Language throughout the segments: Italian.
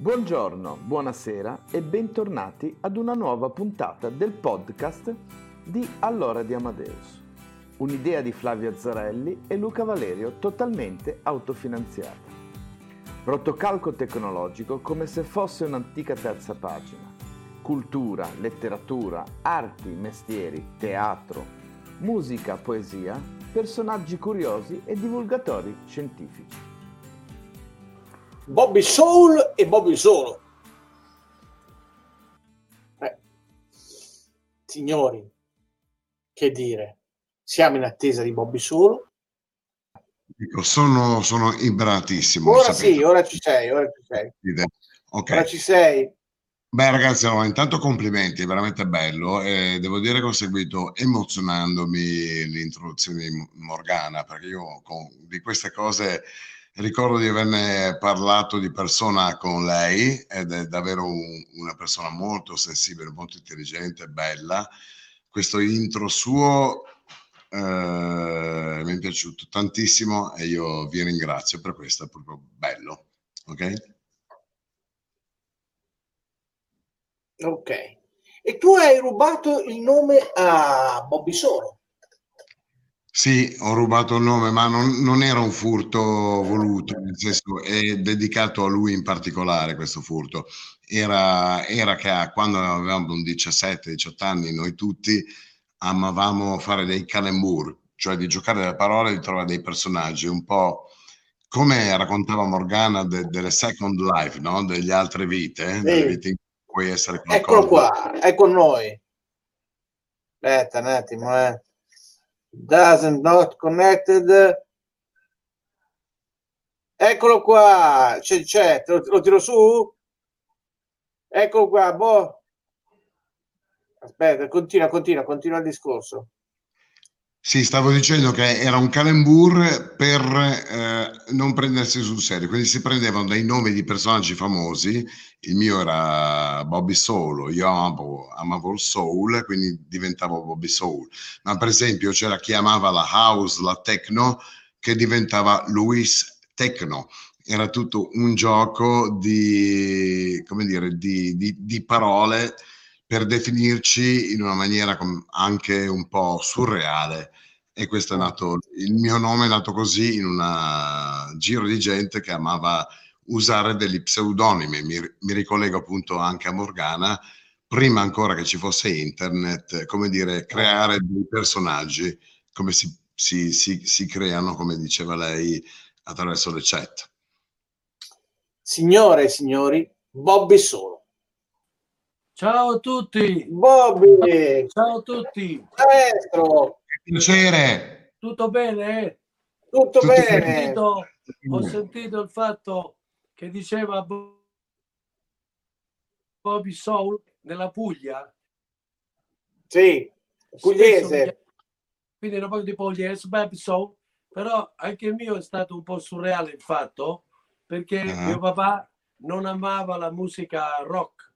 Buongiorno, buonasera e bentornati ad una nuova puntata del podcast di Allora di Amadeus. Un'idea di Flavio Azzarelli e Luca Valerio totalmente autofinanziata. Rotocalco tecnologico come se fosse un'antica terza pagina. Cultura, letteratura, arti, mestieri, teatro, musica, poesia, personaggi curiosi e divulgatori scientifici. Bobby Soul e Bobby Solo. Eh. Signori, che dire, siamo in attesa di Bobby Solo. Dico, sono, sono imbranatissimo. Ora sì, ora ci sei, ora ci sei. Okay. Ora ci sei. Beh ragazzi, no, intanto complimenti, è veramente bello. E devo dire che ho seguito emozionandomi l'introduzione di Morgana, perché io con, di queste cose Ricordo di averne parlato di persona con lei ed è davvero un, una persona molto sensibile, molto intelligente, bella. Questo intro suo eh, mi è piaciuto tantissimo e io vi ringrazio per questo, è proprio bello. Ok? Ok. E tu hai rubato il nome a Bobby Solo. Sì, ho rubato il nome, ma non, non, era un furto voluto, nel senso è dedicato a lui in particolare questo furto. Era, era che quando avevamo 17-18 anni, noi tutti amavamo fare dei calembur, cioè di giocare delle parole e di trovare dei personaggi, un po' come raccontava Morgana de, delle Second Life, no? degli altre vite, sì. delle vite in cui puoi essere qualcosa. Eccolo qua, è con noi. Aspetta un attimo, eh doesn't not connected eccolo qua c'è, c'è. Lo, lo, tiro su eccolo qua boh. aspetta continua continua continua il discorso sì, stavo dicendo che era un calembur per eh, non prendersi sul serio, quindi si prendevano dei nomi di personaggi famosi, il mio era Bobby Solo, io amavo, amavo il soul, quindi diventavo Bobby Soul, ma per esempio c'era chi amava la house, la techno, che diventava Luis Techno, era tutto un gioco di, come dire, di, di, di parole per definirci in una maniera anche un po' surreale. E questo è nato, il mio nome è nato così in un giro di gente che amava usare degli pseudonimi. Mi, mi ricollego appunto anche a Morgana, prima ancora che ci fosse internet, come dire, creare dei personaggi come si, si, si, si creano, come diceva lei, attraverso le chat. Signore e signori, Bobby Solo. Ciao a tutti. Bobby. Ciao a tutti. Maestro. Piacere. Tutto bene? Tutto, Tutto bene. Ho sentito, ho sentito il fatto che diceva Bobby Soul nella Puglia. Sì, pugliese. Quindi era proprio di pugliese, beh, so, però anche il mio è stato un po' surreale il fatto, perché uh-huh. mio papà non amava la musica rock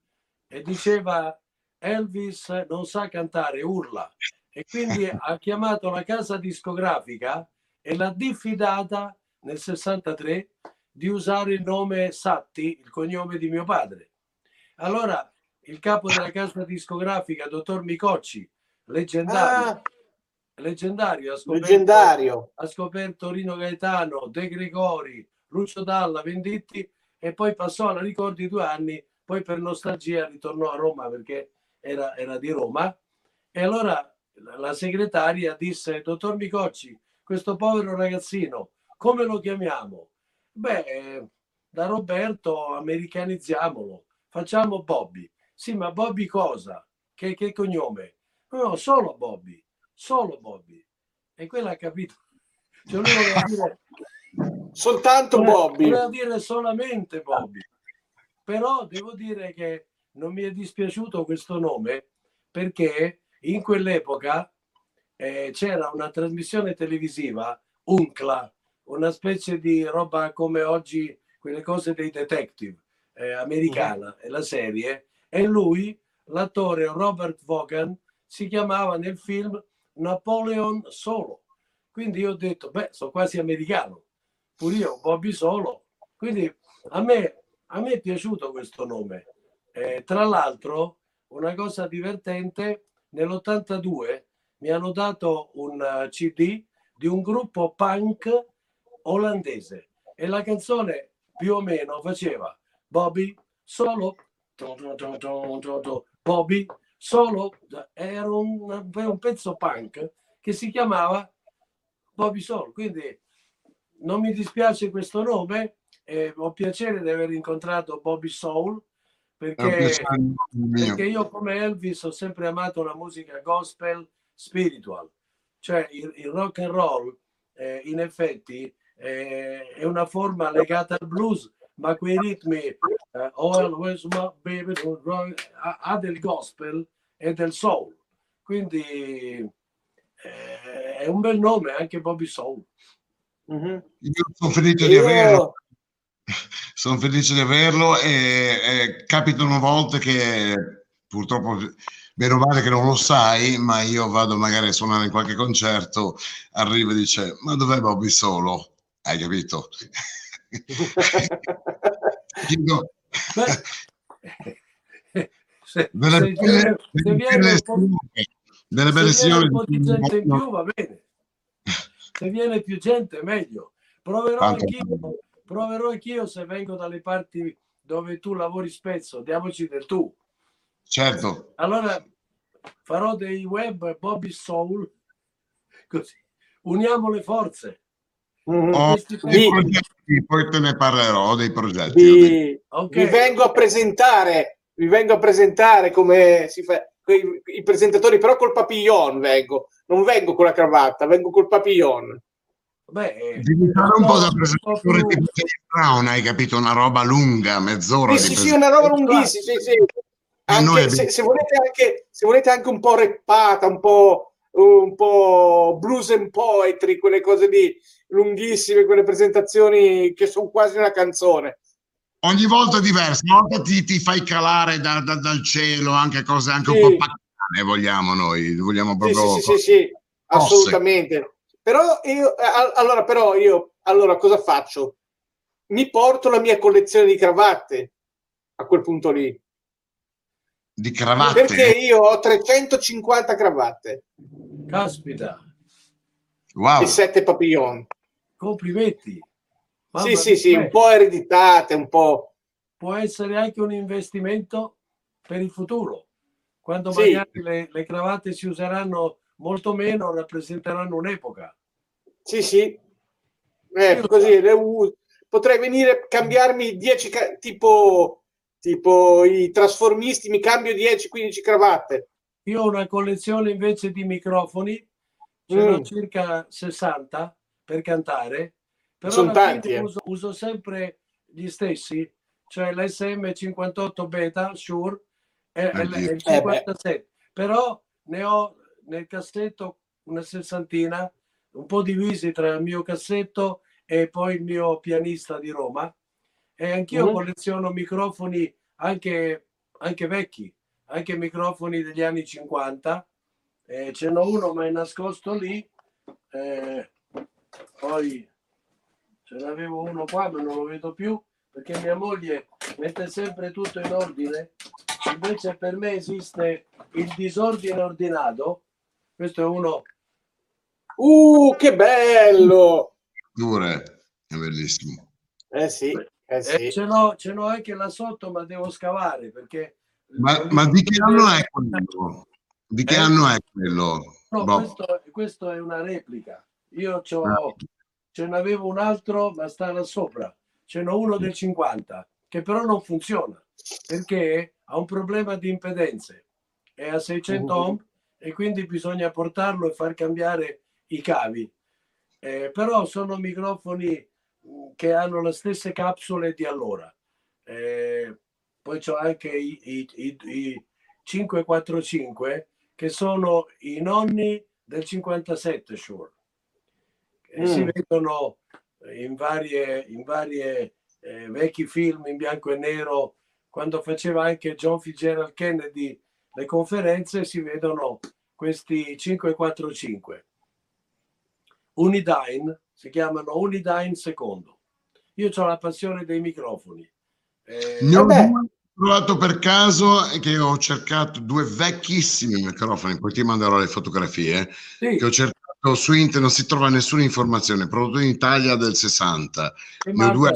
e diceva Elvis non sa cantare, urla. E quindi ha chiamato la casa discografica e l'ha diffidata nel 63 di usare il nome Satti, il cognome di mio padre. Allora il capo della casa discografica, dottor Micocci, leggendario, ah, leggendario, ha scoperto, leggendario, ha scoperto Rino Gaetano, De Gregori, Lucio Dalla, Venditti e poi passò alla ricordi due anni, poi per nostalgia ritornò a Roma perché era, era di Roma e allora la segretaria disse, dottor Micocci, questo povero ragazzino, come lo chiamiamo? Beh, da Roberto americanizziamolo, facciamo Bobby. Sì, ma Bobby cosa? Che, che cognome? No, solo Bobby, solo Bobby. E quella ha capito. Cioè lui voleva dire... Soltanto Bobby. Voleva dire solamente Bobby. Però devo dire che non mi è dispiaciuto questo nome perché in quell'epoca eh, c'era una trasmissione televisiva, Uncla, una specie di roba come oggi quelle cose dei detective eh, americana, è la serie, e lui, l'attore Robert Vaughan, si chiamava nel film Napoleon Solo. Quindi io ho detto, beh, sono quasi americano, pure io, Bobby Solo. Quindi a me, a me è piaciuto questo nome. Eh, tra l'altro, una cosa divertente, nell'82 mi hanno dato un uh, CD di un gruppo punk olandese e la canzone più o meno faceva Bobby solo Bobby solo era un, un pezzo punk che si chiamava Bobby Solo quindi non mi dispiace questo nome eh, ho piacere di aver incontrato Bobby Soul perché, perché io come Elvis ho sempre amato la musica gospel spiritual. Cioè il, il rock and roll eh, in effetti eh, è una forma legata al blues ma quei ritmi eh, oh always my baby ha, ha del gospel e del soul. Quindi eh, è un bel nome anche Bobby Soul. Mm-hmm. io sono felice di averlo sono felice di averlo e, e capitano volte che purtroppo meno male che non lo sai, ma io vado magari a suonare in qualche concerto, arriva e dice ma dov'è Bobby Solo? Hai capito? Dico, se, delle, se, belle, se viene delle belle signore un po' di gente in più va bene. Se viene più gente meglio. Proverò anch'io, proverò anch'io se vengo dalle parti dove tu lavori spesso diamoci del tu certo allora farò dei web Bobby Soul così uniamo le forze Mm-hmm. Ho dei progetti, poi te ne parlerò dei progetti. Vi, okay. vi, vengo a presentare, vi vengo a presentare come si fa i, i presentatori, però col papillon vengo, non vengo con la cravatta, vengo col papillon. Beh, devi fare un po' da presentatore tipo Brown, hai capito? Una roba lunga, mezz'ora. Sì, sì, sì, una roba lunghissima, sì, sì. Anche, se, se, volete anche, se volete anche un po' reppata, un po' un po' blues and poetry, quelle cose lì lunghissime, quelle presentazioni che sono quasi una canzone. Ogni volta diverso, una volta ti, ti fai calare da, da, dal cielo anche cose anche sì. un po' paccane, vogliamo noi, vogliamo proprio... Sì, sì, sì, sì assolutamente. Però io, allora, però io, allora cosa faccio? Mi porto la mia collezione di cravatte a quel punto lì. Di cravatte? Perché io ho 350 cravatte. Caspita. Wow. E sette papillon. Complimenti. Mamma sì, sì, sì, un po' ereditate, un po'. Può essere anche un investimento per il futuro. Quando sì. magari le, le cravatte si useranno molto meno, rappresenteranno un'epoca. Sì, sì. Eh, così le, potrei venire a cambiarmi 10 tipo tipo i trasformisti mi cambio 10-15 cravatte io ho una collezione invece di microfoni ce mm. n'ho circa 60 per cantare però Sono tanti, eh. uso, uso, sempre gli stessi cioè l'SM58 beta Shure e, e il 57 eh però ne ho nel cassetto una sessantina, un po' divisi tra il mio cassetto e poi il mio pianista di Roma. E anch'io mm. colleziono microfoni anche, anche vecchi, anche microfoni degli anni 50. Eh, ce n'ho uno ma è nascosto lì. Eh, poi ce n'avevo uno qua ma non lo vedo più perché mia moglie mette sempre tutto in ordine. Invece per me esiste il disordine ordinato. Questo è uno. Uh, che bello! Dure, è bellissimo. Eh sì. Eh, eh sì. Eh, ce, l'ho, ce l'ho anche là sotto, ma devo scavare perché. Ma, ma di che anno è quello? Di che eh? anno è quello? No, questo, questo, è una replica. Io ah. ce n'avevo un altro, ma sta là sopra. Ce n'ho uno del 50, che però non funziona perché ha un problema di impedenze. È a 600 uh. ohm e quindi bisogna portarlo e far cambiare i cavi. Eh, però sono microfoni che hanno le stesse capsule di allora. Eh, poi c'ho anche i, i, i, i 545 che sono i nonni del 57 Shure. Mm. Si vedono in varie, in varie eh, vecchi film in bianco e nero, quando faceva anche John Fitzgerald Kennedy le conferenze, si vedono questi 545. Unidyne si chiamano Unidyne secondo. Io ho la passione dei microfoni. Eh, ne ho trovato per caso che ho cercato due vecchissimi microfoni, poi ti manderò le fotografie, sì. che ho cercato su internet, non si trova nessuna informazione, prodotto in Italia del 60. Due...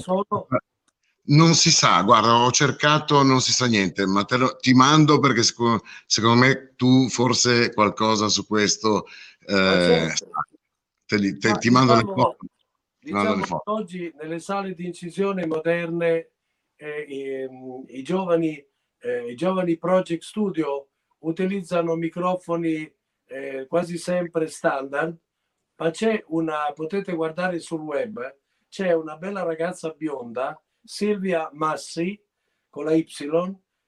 Non si sa, guarda, ho cercato, non si sa niente, ma te lo, ti mando perché secondo, secondo, me tu forse qualcosa su questo eh, certo. te li, te, ti mando diciamo, le foto. Diciamo che oggi nelle sale di incisione moderne eh, i, i, giovani, eh, i giovani project studio utilizzano microfoni eh, quasi sempre standard, ma c'è una, potete guardare sul web, c'è una bella ragazza bionda, Silvia Massi, con la Y,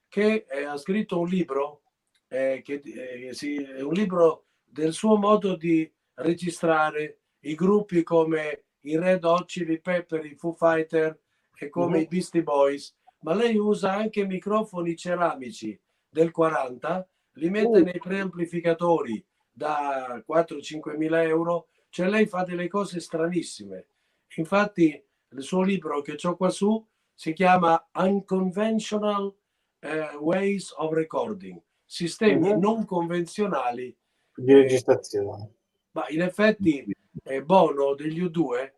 che eh, ha scritto un libro, eh, che, eh, sì, è un libro del suo modo di registrare i gruppi come i Red Hot Chili Pepper, i Foo Fighter e come mm-hmm. i Beastie Boys, ma lei usa anche microfoni ceramici del 40, li mette uh. nei preamplificatori da 4-5 mila euro, cioè lei fa delle cose stranissime. Infatti il suo libro che ho qua su si chiama Unconventional uh, Ways of Recording, sistemi mm-hmm. non convenzionali di registrazione. Ma in effetti eh, Bono degli U2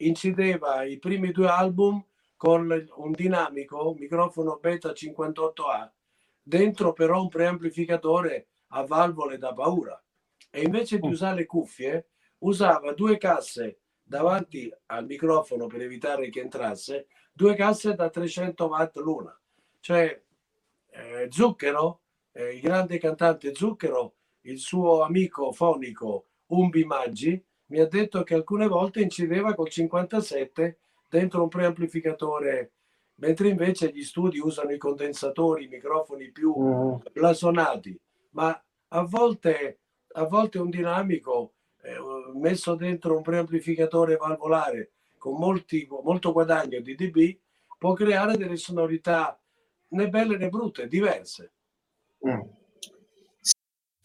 incideva i primi due album con un dinamico microfono beta 58A, dentro però un preamplificatore a valvole da paura. E invece di mm. usare le cuffie, usava due casse davanti al microfono per evitare che entrasse, due casse da 300 watt l'una. Cioè, eh, Zucchero, eh, il grande cantante Zucchero, il suo amico fonico Umbi Maggi, mi ha detto che alcune volte incideva col 57 dentro un preamplificatore, mentre invece gli studi usano i condensatori, i microfoni più mm. blasonati, ma a volte, a volte un dinamico messo dentro un preamplificatore valvolare con molti, molto guadagno di dB può creare delle sonorità né belle né brutte, diverse. Mm.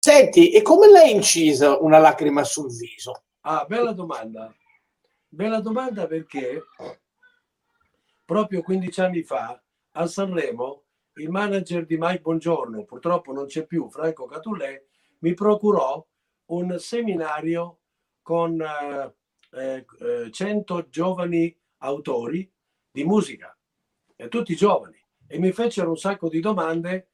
Senti, e come l'hai incisa una lacrima sul viso? Ah, bella domanda. Bella domanda perché proprio 15 anni fa a Sanremo il manager di Mike Bongiorno, purtroppo non c'è più, Franco Catullè, mi procurò un seminario con eh, eh, 100 giovani autori di musica, e tutti giovani, e mi fecero un sacco di domande eh,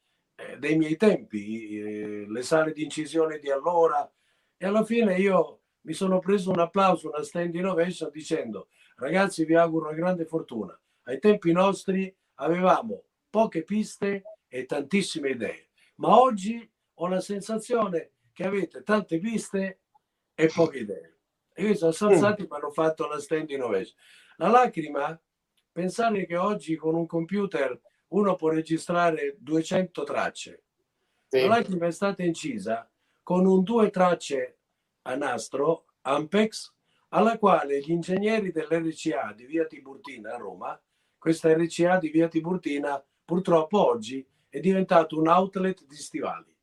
dei miei tempi, eh, le sale di incisione di allora, e alla fine io mi sono preso un applauso, una stand innovation dicendo ragazzi vi auguro una grande fortuna. Ai tempi nostri avevamo poche piste e tantissime idee, ma oggi ho la sensazione che avete tante piste e poche idee. E io sono salzati mm. mi hanno fatto la stand innovation. La lacrima, pensare che oggi con un computer uno può registrare 200 tracce. Sì. La lacrima è stata incisa con un due tracce a nastro Ampex, alla quale gli ingegneri dell'RCA di Via Tiburtina a Roma, questa RCA di Via Tiburtina purtroppo oggi è diventato un outlet di stivali,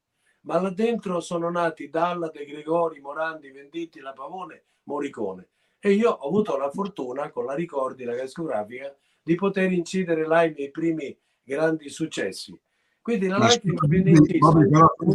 ma là dentro sono nati Dalla, De Gregori, Morandi, Venditti, La Pavone, Moricone e io ho avuto la fortuna con la Ricordi, la discografica, di poter incidere là i miei primi grandi successi quindi la Lightning.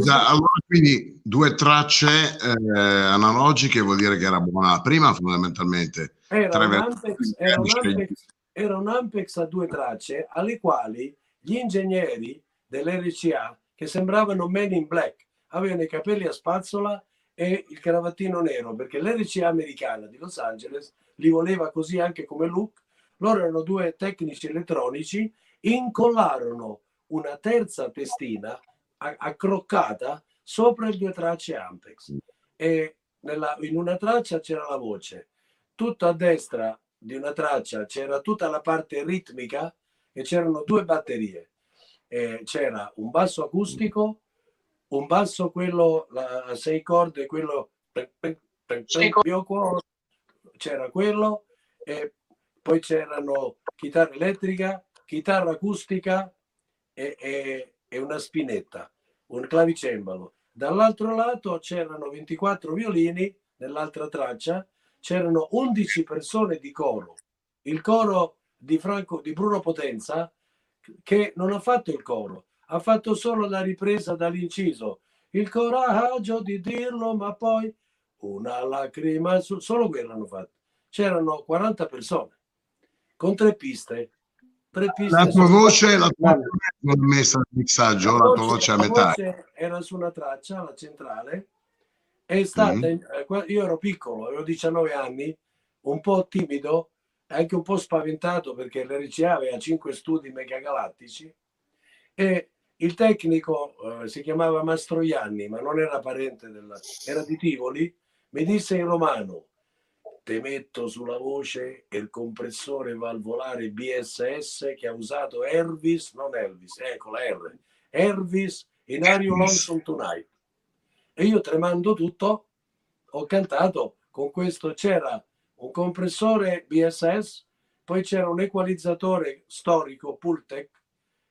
Allora, quindi due tracce eh, analogiche vuol dire che era buona prima fondamentalmente. Era un, Ampex, era, un Ampex, era un Ampex a due tracce alle quali gli ingegneri dell'RCA che sembravano men in black avevano i capelli a spazzola e il cravattino nero perché l'RCA americana di Los Angeles li voleva così anche come look. Loro erano due tecnici elettronici, incollarono una terza testina accroccata sopra le due tracce Ampex e nella, in una traccia c'era la voce, tutta a destra di una traccia c'era tutta la parte ritmica e c'erano due batterie. E c'era un basso acustico, un basso quello a sei corde, quello c'era quello e poi c'erano chitarra elettrica, chitarra acustica e, e, e una spinetta, un clavicembalo. Dall'altro lato c'erano 24 violini, nell'altra traccia c'erano 11 persone di coro. Il coro di, Franco, di Bruno Potenza, che non ha fatto il coro, ha fatto solo la ripresa dall'inciso. Il coraggio di dirlo, ma poi una lacrima, solo quello hanno fatto. C'erano 40 persone con tre piste la tua voce, la tua non messa al mixaggio, la, la tua voce a metà. era su una traccia, la centrale, è stata, mm. io ero piccolo, avevo 19 anni, un po' timido, anche un po' spaventato perché l'RCA aveva 5 studi megagalattici e il tecnico eh, si chiamava Mastroianni, ma non era parente della, era di Tivoli, mi disse in romano te metto sulla voce il compressore valvolare BSS che ha usato Elvis, non Elvis, ecco la R, Elvis in Are You Lonesome Tonight. E io tremando tutto ho cantato con questo, c'era un compressore BSS, poi c'era un equalizzatore storico Pultec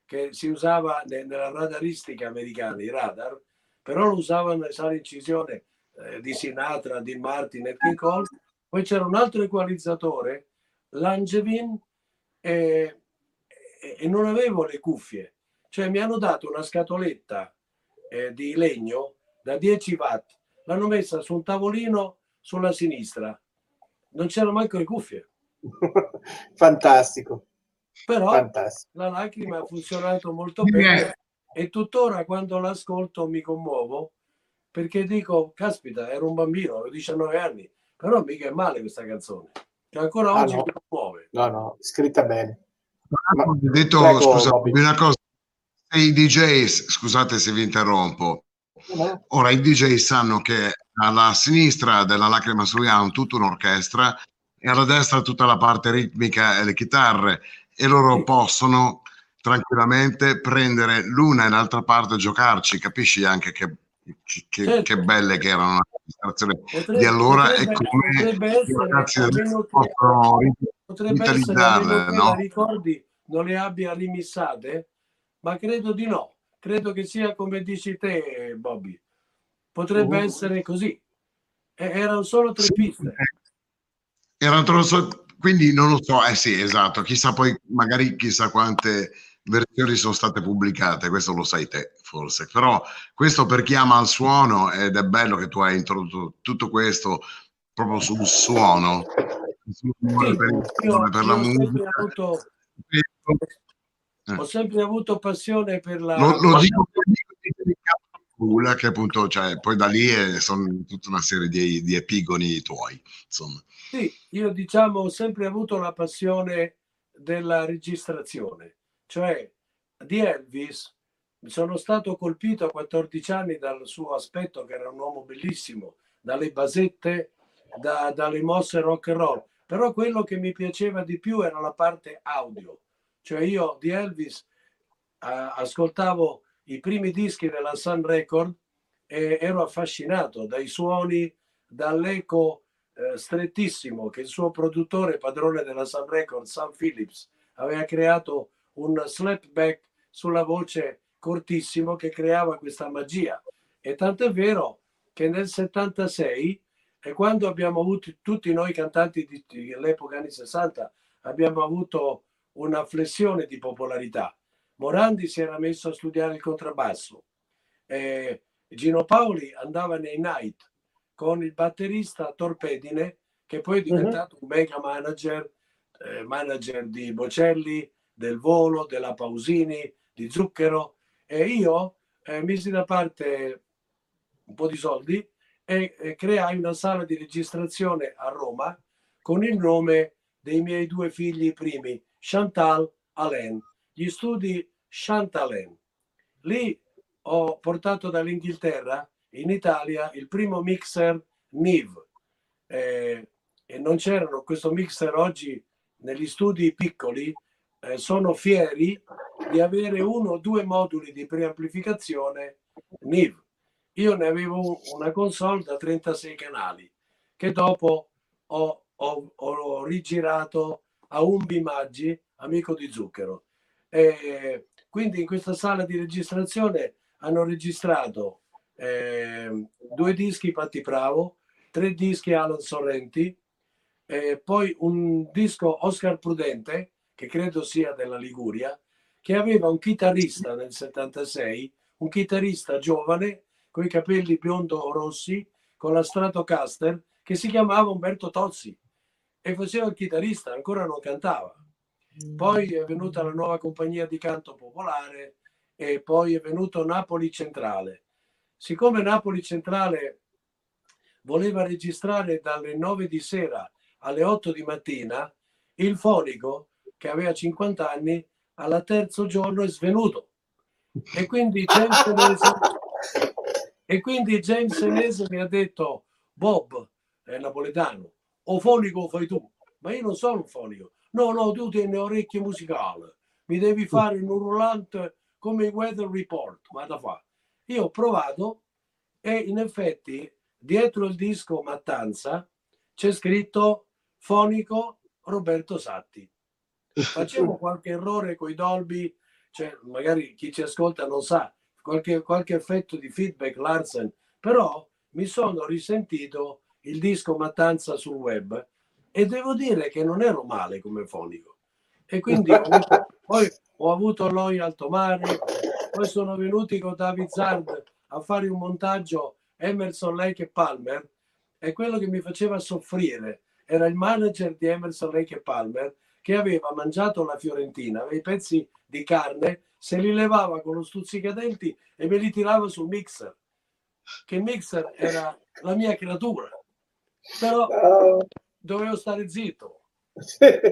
che si usava nella radaristica americana, i radar, però lo usavano nelle sale incisione eh, di Sinatra, di Martin e King Cole poi c'era un altro equalizzatore, l'Angevin, e, e, non avevo le cuffie. Cioè mi hanno dato una scatoletta eh, di legno da 10 watt, l'hanno messa su un tavolino sulla sinistra. Non c'erano manco le cuffie. Fantastico. Però Fantastico. la lacrima ha funzionato molto bene e tuttora quando l'ascolto mi commuovo perché dico, caspita, ero un bambino, avevo 19 anni, però mica è male questa canzone, che ancora ah, oggi no. mi muove. No, no, scritta bene. Ma, ho detto, prego, scusa, una cosa, i DJ, scusate se vi interrompo, no. ora i DJ sanno che alla sinistra della Lacrima sul Young tutta un'orchestra e alla destra tutta la parte ritmica e le chitarre e loro possono tranquillamente prendere l'una e l'altra parte e giocarci, capisci anche che, che, certo. che belle che erano l'amministrazione di allora e come i ragazzi adesso possono utilizzarle, no? ricordi non le abbia rimissate, ma credo di no. Credo che sia come dici te, Bobby. Potrebbe uh. essere così. erano solo tre sì. piste. Erano solo, quindi non lo so, eh sì, esatto. Chissà poi, magari chissà quante versioni sono state pubblicate, questo lo sai te forse, però questo per chi ama il suono ed è bello che tu hai introdotto tutto questo proprio sul suono, sul sì, per, io, per la musica. Avuto, eh. Ho sempre avuto passione per la... Lo, lo dico che appunto, cioè, poi da lì è, sono tutta una serie di, di epigoni tuoi, insomma. Sì, io diciamo ho sempre avuto la passione della registrazione, cioè di Elvis sono stato colpito a 14 anni dal suo aspetto che era un uomo bellissimo, dalle basette, da, dalle mosse rock and roll, però quello che mi piaceva di più era la parte audio, cioè io di Elvis uh, ascoltavo i primi dischi della Sun Record e ero affascinato dai suoni, dall'eco eh, strettissimo che il suo produttore, padrone della Sun Record, Sam Phillips, aveva creato un slapback sulla voce cortissimo che creava questa magia. E tanto è vero che nel 76, e quando abbiamo avuto tutti noi cantanti dell'epoca anni 60, abbiamo avuto una flessione di popolarità Morandi si era messo a studiare il contrabbasso. Eh, Gino Paoli andava nei night con il batterista Torpedine, che poi è mhm. diventato uh-huh. un mega manager, eh, manager di Bocelli, del Volo, della Pausini, di Zucchero. E io eh, misi da parte un po' di soldi e, e creai una sala di registrazione a Roma con il nome dei miei due figli primi, Chantal Alain gli studi Chantalin. Lì ho portato dall'Inghilterra in Italia il primo mixer NIV eh, e non c'erano questo mixer oggi negli studi piccoli eh, sono fieri di avere uno o due moduli di preamplificazione NIV. Io ne avevo una console da 36 canali che dopo ho, ho, ho rigirato a Umbi Maggi, amico di Zucchero. E quindi in questa sala di registrazione hanno registrato eh, due dischi Patti Bravo, tre dischi Alan Sorrenti, eh, poi un disco Oscar Prudente, che credo sia della Liguria, che aveva un chitarrista nel 76, un chitarrista giovane con i capelli biondo rossi, con la Stratocaster, che si chiamava Umberto Tozzi e faceva il chitarrista, ancora non cantava. Poi è venuta la nuova compagnia di canto popolare e poi è venuto Napoli Centrale. Siccome Napoli Centrale voleva registrare dalle 9 di sera alle 8 di mattina, il fonico, che aveva 50 anni, alla terzo giorno è svenuto. E quindi James Senese, e quindi James Senese mi ha detto, Bob, è napoletano, o fonico fai tu. Ma io non sono un fonico, No, no, tu tieni orecchie musicali, mi devi fare un urlante come il weather report, ma da fa. Io ho provato e in effetti dietro il disco Mattanza c'è scritto fonico Roberto Satti. Facevo qualche errore con i Dolby, cioè magari chi ci ascolta non sa, qualche, qualche effetto di feedback Larsen, però mi sono risentito il disco Mattanza sul web e devo dire che non ero male come fonico. E quindi ho avuto, poi ho avuto Loi Altomare, poi sono venuti con David Zard a fare un montaggio Emerson, Lake e Palmer e quello che mi faceva soffrire era il manager di Emerson, Lake e Palmer che aveva mangiato la Fiorentina, aveva i pezzi di carne, se li levava con lo stuzzicadenti e me li tirava sul mixer, che mixer era la mia creatura. Però dovevo stare zitto.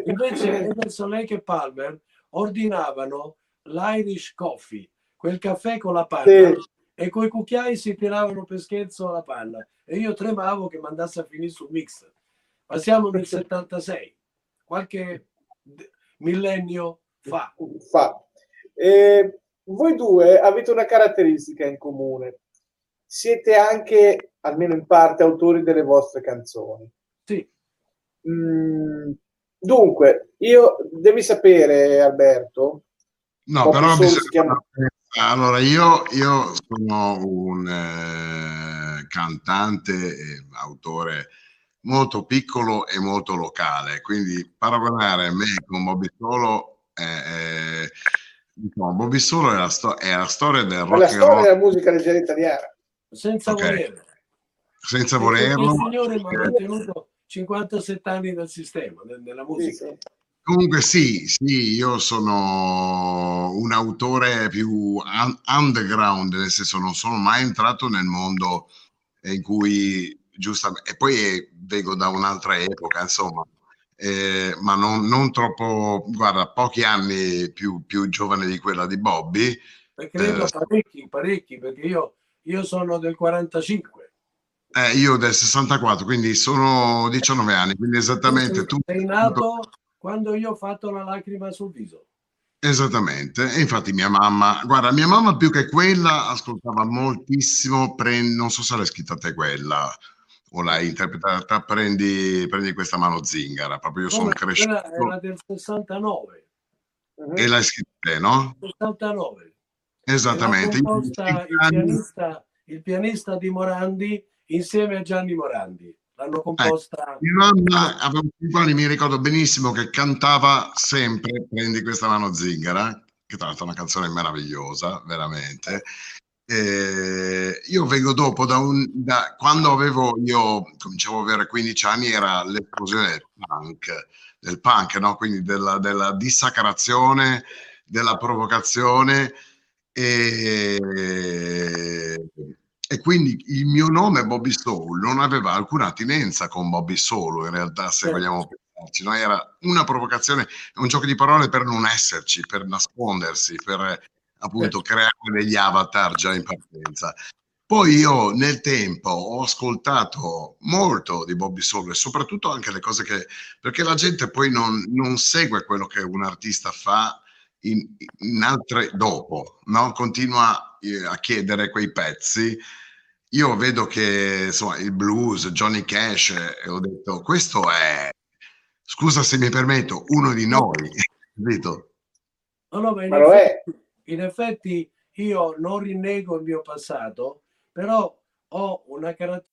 Invece Emerson Lake e Palmer ordinavano l'Irish Coffee, quel caffè con la panna, sì. e coi cucchiai si tiravano per scherzo la palla e io tremavo che mandasse a finire sul mix. Ma siamo nel 76, qualche millennio fa. fa. Eh, voi due avete una caratteristica in comune. Siete anche, almeno in parte, autori delle vostre canzoni. Sì. Mm, dunque, io devi sapere, Alberto. No, però bisogna... chiama... Allora, io, io, sono un eh, cantante e autore molto piccolo e molto locale, quindi paragonare me con Bobby Solo è, è diciamo, Bobby Solo è la, sto- è la storia del rock. È la storia della musica leggera italiana. Senza okay. volerlo. Senza volerlo. Il signore mi ha mantenuto 57 anni nel sistema, nella musica. Sì, sì. Comunque sì, sì, io sono un autore più un- underground, nel senso non sono mai entrato nel mondo in cui giustamente, e poi vengo da un'altra epoca, insomma, eh, ma non, non, troppo, guarda, pochi anni più, più, giovane di quella di Bobby. credo eh, parecchi, parecchi, perché io, io sono del 45. Eh, io del 64, quindi sono 19 anni, quindi esattamente tu. Sei nato quando io ho fatto la lacrima sul viso. Esattamente, e infatti mia mamma, guarda, mia mamma più che quella ascoltava moltissimo, pre, non so se l'hai scritta te quella, o l'hai interpretata, prendi, prendi questa mano zingara, proprio io sono cresciuto. Era del 69. E l'hai scritta no? 69. Esattamente. Il pianista, il pianista di Morandi insieme a Gianni Morandi l'hanno composta. Eh, mia mamma aveva anni, mi ricordo benissimo che cantava sempre Prendi questa mano zingara, che tra l'altro è una canzone meravigliosa, veramente. E io vengo dopo da un da, quando avevo io cominciavo ad avere 15 anni era l'esplosione del punk del punk no? quindi della, della dissacrazione della provocazione e e quindi il mio nome Bobby Soul non aveva alcuna attinenza con Bobby Solo, in realtà, se certo. vogliamo pensarci, no? era una provocazione, un gioco di parole per non esserci, per nascondersi, per appunto certo. creare degli avatar già in partenza. Poi io nel tempo ho ascoltato molto di Bobby Solo e soprattutto anche le cose che, perché la gente poi non, non segue quello che un artista fa in, in altre dopo, no? continua eh, a chiedere quei pezzi. Io vedo che insomma, il blues, Johnny Cash, e ho detto questo è, scusa se mi permetto, uno di noi, capito? No, no, ma ma effetti, in effetti io non rinnego il mio passato, però ho una caratteristica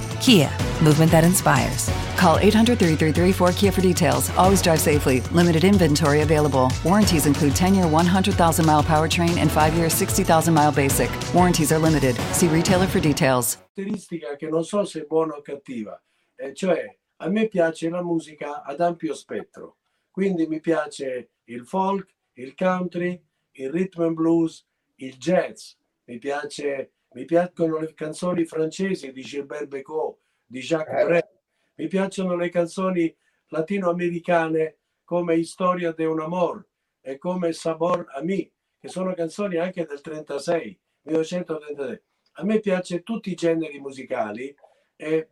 Kia, movement that inspires. Call 800 333 4KIA for details. Always drive safely. Limited inventory available. Warranties include 10 year 100,000 mile powertrain and 5 year 60,000 mile basic. Warranties are limited. See retailer for details. Caratteristica che non so se buona o cattiva, eh, cioè a me piace la musica ad ampio spettro. Quindi mi piace il folk, il country, il rhythm and blues, il jazz. Mi piace mi piacciono le canzoni francesi di Gilbert Becot, di Jacques eh. Brel, mi piacciono le canzoni latinoamericane come Historia de un amor e come Sabor a mi, che sono canzoni anche del 36, 1933. A me piace tutti i generi musicali e,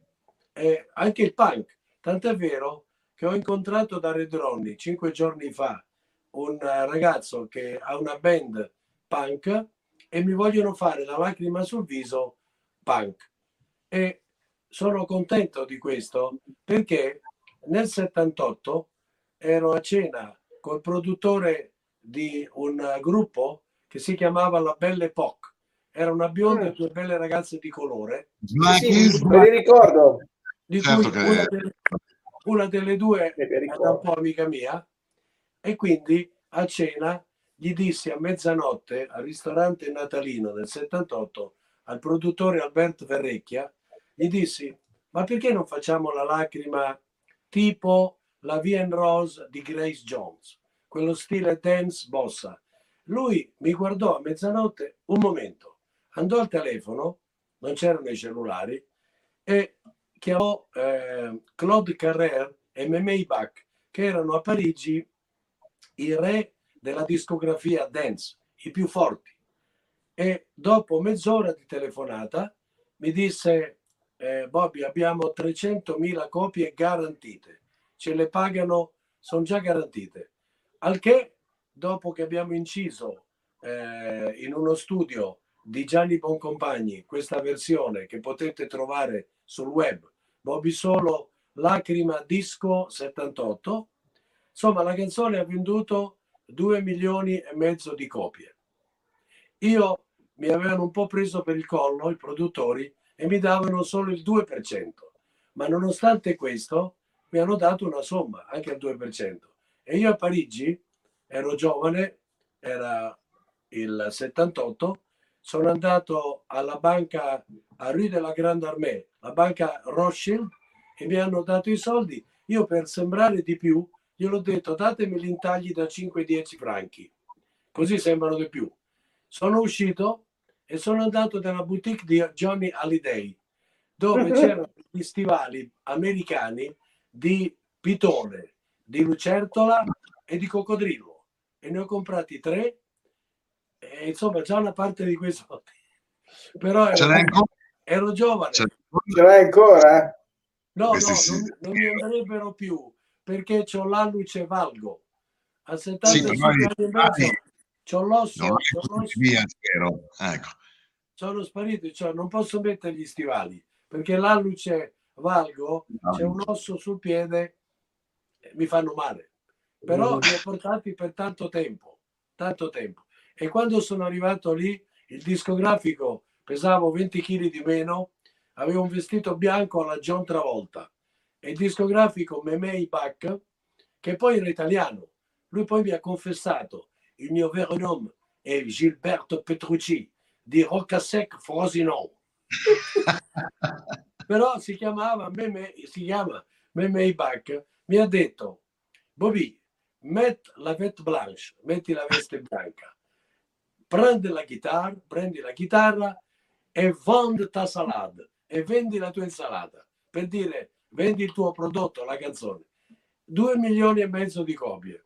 e anche il punk. Tant'è vero che ho incontrato da Red Ronnie cinque giorni fa un ragazzo che ha una band punk e mi vogliono fare la lacrima sul viso punk. E sono contento di questo perché nel 78 ero a cena col produttore di un gruppo che si chiamava La Belle Époque. Era una bionda e mm. due belle ragazze di colore. Sì, me li ricordo. Di certo cui una, delle, una delle due era un po' amica mia. E quindi a cena gli dissi a mezzanotte al ristorante natalino del 78 al produttore Alberto Verrecchia, gli dissi ma perché non facciamo la lacrima tipo la Vien Rose di Grace Jones, quello stile dance bossa. Lui mi guardò a mezzanotte un momento, andò al telefono, non c'erano i cellulari, e chiamò eh, Claude Carrère e Memei Bach, che erano a Parigi i re della discografia dance, i più forti. E dopo mezz'ora di telefonata mi disse eh, Bobby abbiamo 300.000 copie garantite, ce le pagano, sono già garantite. Al che dopo che abbiamo inciso eh, in uno studio di Gianni Boncompagni questa versione che potete trovare sul web, Bobby Solo Lacrima Disco 78, insomma la canzone ha venduto 2 milioni e mezzo di copie. Io mi avevano un po' preso per il collo i produttori e mi davano solo il 2%, ma nonostante questo mi hanno dato una somma, anche il 2%. E io a Parigi ero giovane, era il 78, sono andato alla banca a Rue de la Grande Armée, la banca Rothschild, e mi hanno dato i soldi. Io per sembrare di più gliel'ho detto datemi gli intagli da 5-10 franchi, così sembrano di più. Sono uscito e sono andato nella boutique di Johnny Hallyday, dove c'erano gli stivali americani di pitone, di lucertola e di coccodrillo. E ne ho comprati tre e insomma già una parte di quei soldi. Però ero, ero giovane. Ce l'hai ancora? No, no, non, non mi andrebbero più perché ho l'alluce valgo. A 75 sì, anni e mezzo c'ho l'osso, no, c'ho l'osso. Via, ecco. sono sparito, cioè non posso mettere gli stivali perché l'alluce valgo, no. c'è un osso sul piede, mi fanno male. Però mm. li ho portati per tanto tempo, tanto tempo. E quando sono arrivato lì, il discografico pesavo 20 kg di meno, avevo un vestito bianco alla John Travolta e il discografico Memei Bach, che poi era italiano. Lui poi mi ha confessato il mio vero nome è Gilberto Petrucci di Roccasec Frosinone. Però si chiamava Meme, si chiama Memei Bach. Mi ha detto, Bobby, metti la veste blanche, metti la veste bianca, prendi la chitarra, prendi la chitarra e vendi ta salata e vendi la tua insalata per dire vendi il tuo prodotto, la canzone. Due milioni e mezzo di copie.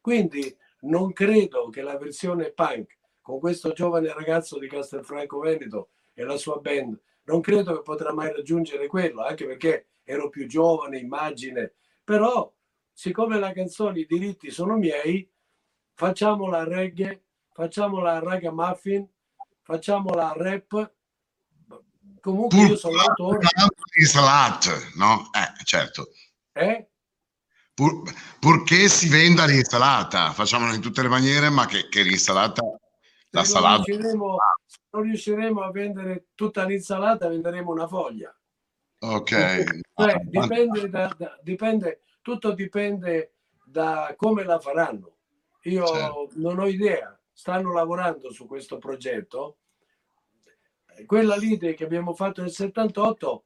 Quindi non credo che la versione punk con questo giovane ragazzo di Castelfranco Veneto e la sua band, non credo che potrà mai raggiungere quello, anche perché ero più giovane, immagine. Però, siccome la canzone, i diritti sono miei, facciamo la reggae, facciamo la raga muffin, facciamo la rap, Comunque Pur, io sono l'autore. L'insalata, no? Eh, certo. Eh? Pur, purché si venda l'insalata, facciamolo in tutte le maniere, ma che, che l'insalata, la se salata... Riusciremo, se non riusciremo a vendere tutta l'insalata, venderemo una foglia. Ok. Cioè, dipende, da, da, dipende, tutto dipende da come la faranno. Io certo. non ho idea, stanno lavorando su questo progetto quella lì che abbiamo fatto nel 78,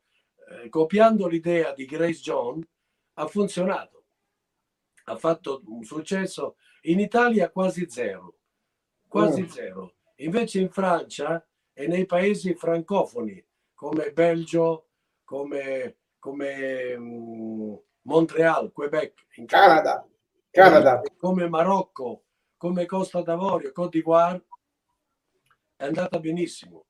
eh, copiando l'idea di Grace John, ha funzionato. Ha fatto un successo in Italia quasi zero, quasi oh. zero. Invece in Francia e nei paesi francofoni come Belgio, come, come um, Montreal, Quebec, in Canada, Canada, come Marocco, come Costa d'Avorio, Côte d'Ivoire, è andata benissimo.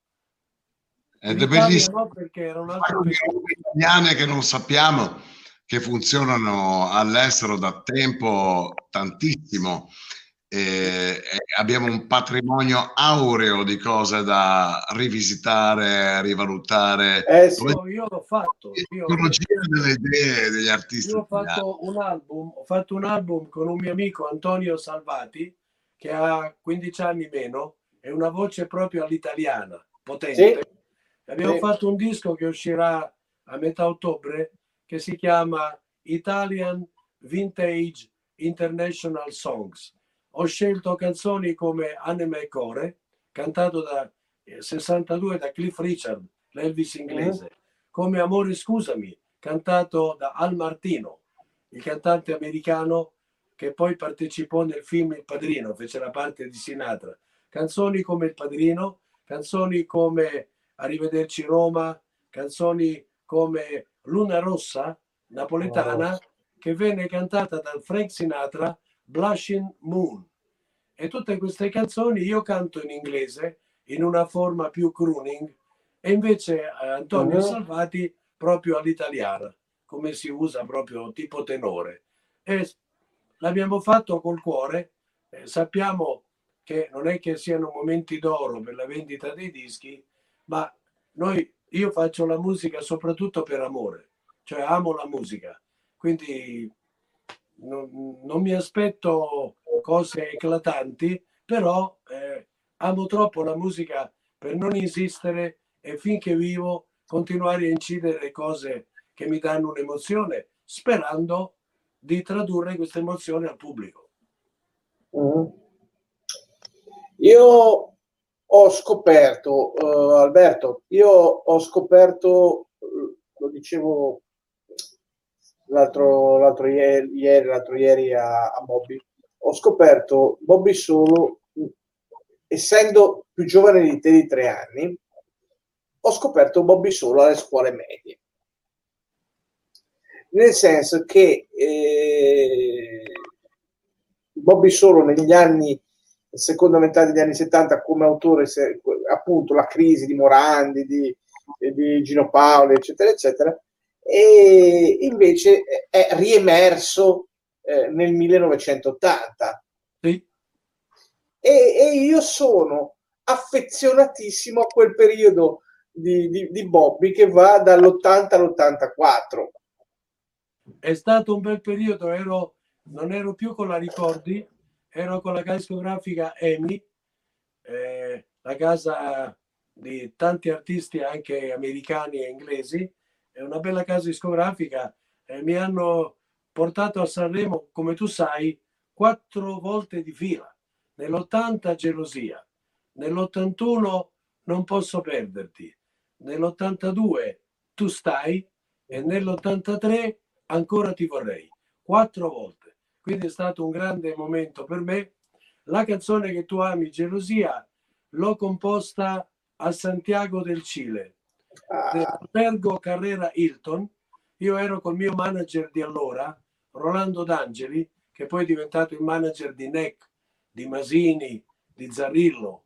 Ed è bellissimo. No, perché era un altro italiane che non sappiamo che funzionano all'estero da tempo tantissimo. E abbiamo un patrimonio aureo di cose da rivisitare, rivalutare. Eh, sì, io l'ho fatto. Io, delle idee degli artisti. Io ho fatto, un album, ho fatto un album con un mio amico Antonio Salvati che ha 15 anni meno e una voce proprio all'italiana, potente. Sì. Abbiamo fatto un disco che uscirà a metà ottobre che si chiama Italian Vintage International Songs. Ho scelto canzoni come Anime e Core, cantato da 62 eh, da Cliff Richard, l'Elvis inglese, mm. come Amore scusami, cantato da Al Martino, il cantante americano che poi partecipò nel film Il Padrino, fece la parte di Sinatra. Canzoni come Il Padrino, canzoni come Arrivederci Roma, canzoni come Luna Rossa napoletana oh. che venne cantata dal Frank Sinatra Blushing Moon. E tutte queste canzoni io canto in inglese in una forma più crooning e invece eh, Antonio uh-huh. Salvati proprio all'italiana, come si usa proprio tipo tenore. E l'abbiamo fatto col cuore, eh, sappiamo che non è che siano momenti d'oro per la vendita dei dischi, ma noi, io faccio la musica soprattutto per amore, cioè amo la musica, quindi non, non mi aspetto cose eclatanti, però eh, amo troppo la musica per non insistere e finché vivo continuare a incidere cose che mi danno un'emozione, sperando di tradurre questa emozione al pubblico. Mm. Io ho scoperto, uh, Alberto, io ho scoperto, uh, lo dicevo l'altro, l'altro ieri, l'altro ieri a, a Bobby, ho scoperto Bobby Solo, essendo più giovane di te di tre anni, ho scoperto Bobby Solo alle scuole medie. Nel senso che eh, Bobby Solo negli anni seconda metà degli anni 70 come autore se, appunto la crisi di Morandi, di, di Gino Paolo, eccetera, eccetera, e invece è riemerso eh, nel 1980. Sì. E, e, io sono affezionatissimo a quel periodo di, di, di Bobby che va dall'80 all'84. È stato un bel periodo, ero, non ero più con la Ricordi, ero con la casa discografica EMI, eh, la casa di tanti artisti anche americani e inglesi, è una bella casa discografica. Eh, mi hanno portato a Sanremo, come tu sai, quattro volte di fila. Nell'80 gelosia, nell'81 non posso perderti, nell'82 tu stai e nell'83 ancora ti vorrei. Quattro volte. Quindi è stato un grande momento per me. La canzone che tu ami, Gelosia, l'ho composta a Santiago del Cile, ah. Albergo Carrera Hilton. Io ero col mio manager di allora, Rolando D'Angeli, che poi è diventato il manager di NEC, di Masini, di Zarrillo,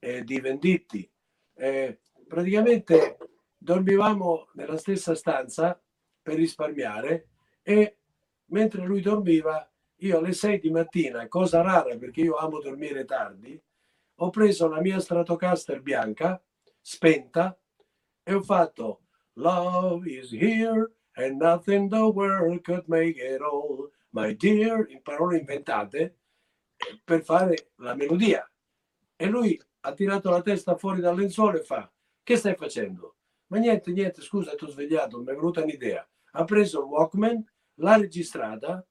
eh, di Venditti. Eh, praticamente dormivamo nella stessa stanza per risparmiare e mentre lui dormiva io alle 6 di mattina, cosa rara perché io amo dormire tardi, ho preso la mia Stratocaster bianca, spenta, e ho fatto Love is here and nothing the world could make it all, my dear, in parole inventate, per fare la melodia. E lui ha tirato la testa fuori dal lenzuolo e fa, che stai facendo? Ma niente, niente, scusa, ti ho svegliato, mi è venuta un'idea. Ha preso il Walkman, l'ha registrata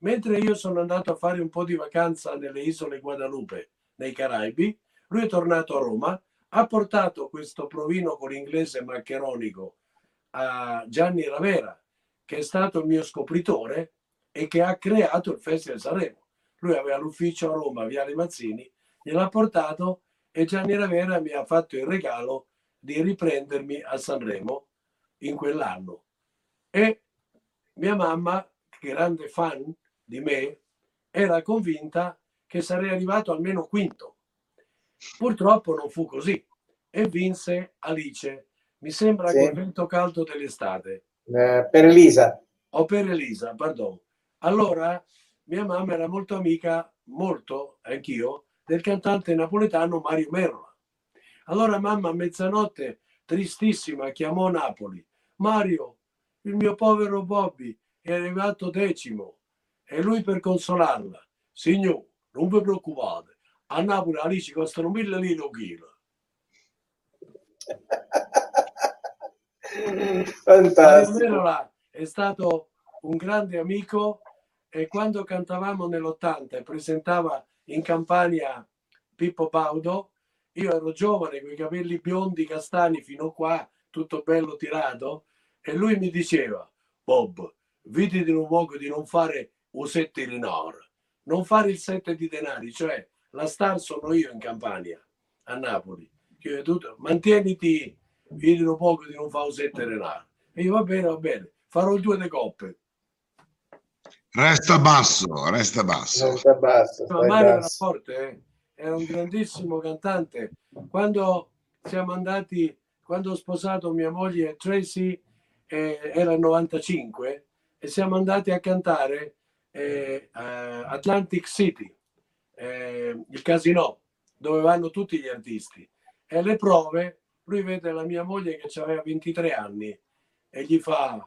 Mentre io sono andato a fare un po' di vacanza nelle isole Guadalupe, nei Caraibi, lui è tornato a Roma, ha portato questo provino con l'inglese maccheronico a Gianni Ravera, che è stato il mio scopritore e che ha creato il Festival Sanremo. Lui aveva l'ufficio a Roma, Viale Mazzini, gliel'ha portato e Gianni Ravera mi ha fatto il regalo di riprendermi a Sanremo in quell'anno. E mia mamma, grande fan di me era convinta che sarei arrivato almeno quinto. Purtroppo non fu così e vinse Alice. Mi sembra sì. che il vento caldo dell'estate. Eh, per Elisa. O per Elisa, pardon. Allora, mia mamma era molto amica, molto, anch'io, del cantante napoletano Mario Merla. Allora mamma a mezzanotte, tristissima, chiamò Napoli. Mario, il mio povero Bobby è arrivato decimo. E lui per consolarla, signor, non vi preoccupate, a Napoli Alice costano mille lire un chilo. Fantastico. È stato un grande amico e quando cantavamo nell'80 e presentava in Campania Pippo Baudo, io ero giovane con i capelli biondi castani fino qua, tutto bello tirato, e lui mi diceva, Bob, vedi di un luogo di non fare un sette denaro, non fare il sette di denari, cioè la star sono io in Campania, a Napoli. Io tutto, mantieniti, vedi un poco di non fare un sette denaro. E io va bene, va bene, farò il due de coppe. Resta basso, resta basso. Resta basso no, Mario era forte, eh? era un grandissimo cantante. Quando siamo andati, quando ho sposato mia moglie Tracy, eh, era il 95, e siamo andati a cantare eh, Atlantic City, eh, il casino, dove vanno tutti gli artisti. E alle prove lui vede la mia moglie che aveva 23 anni e gli fa,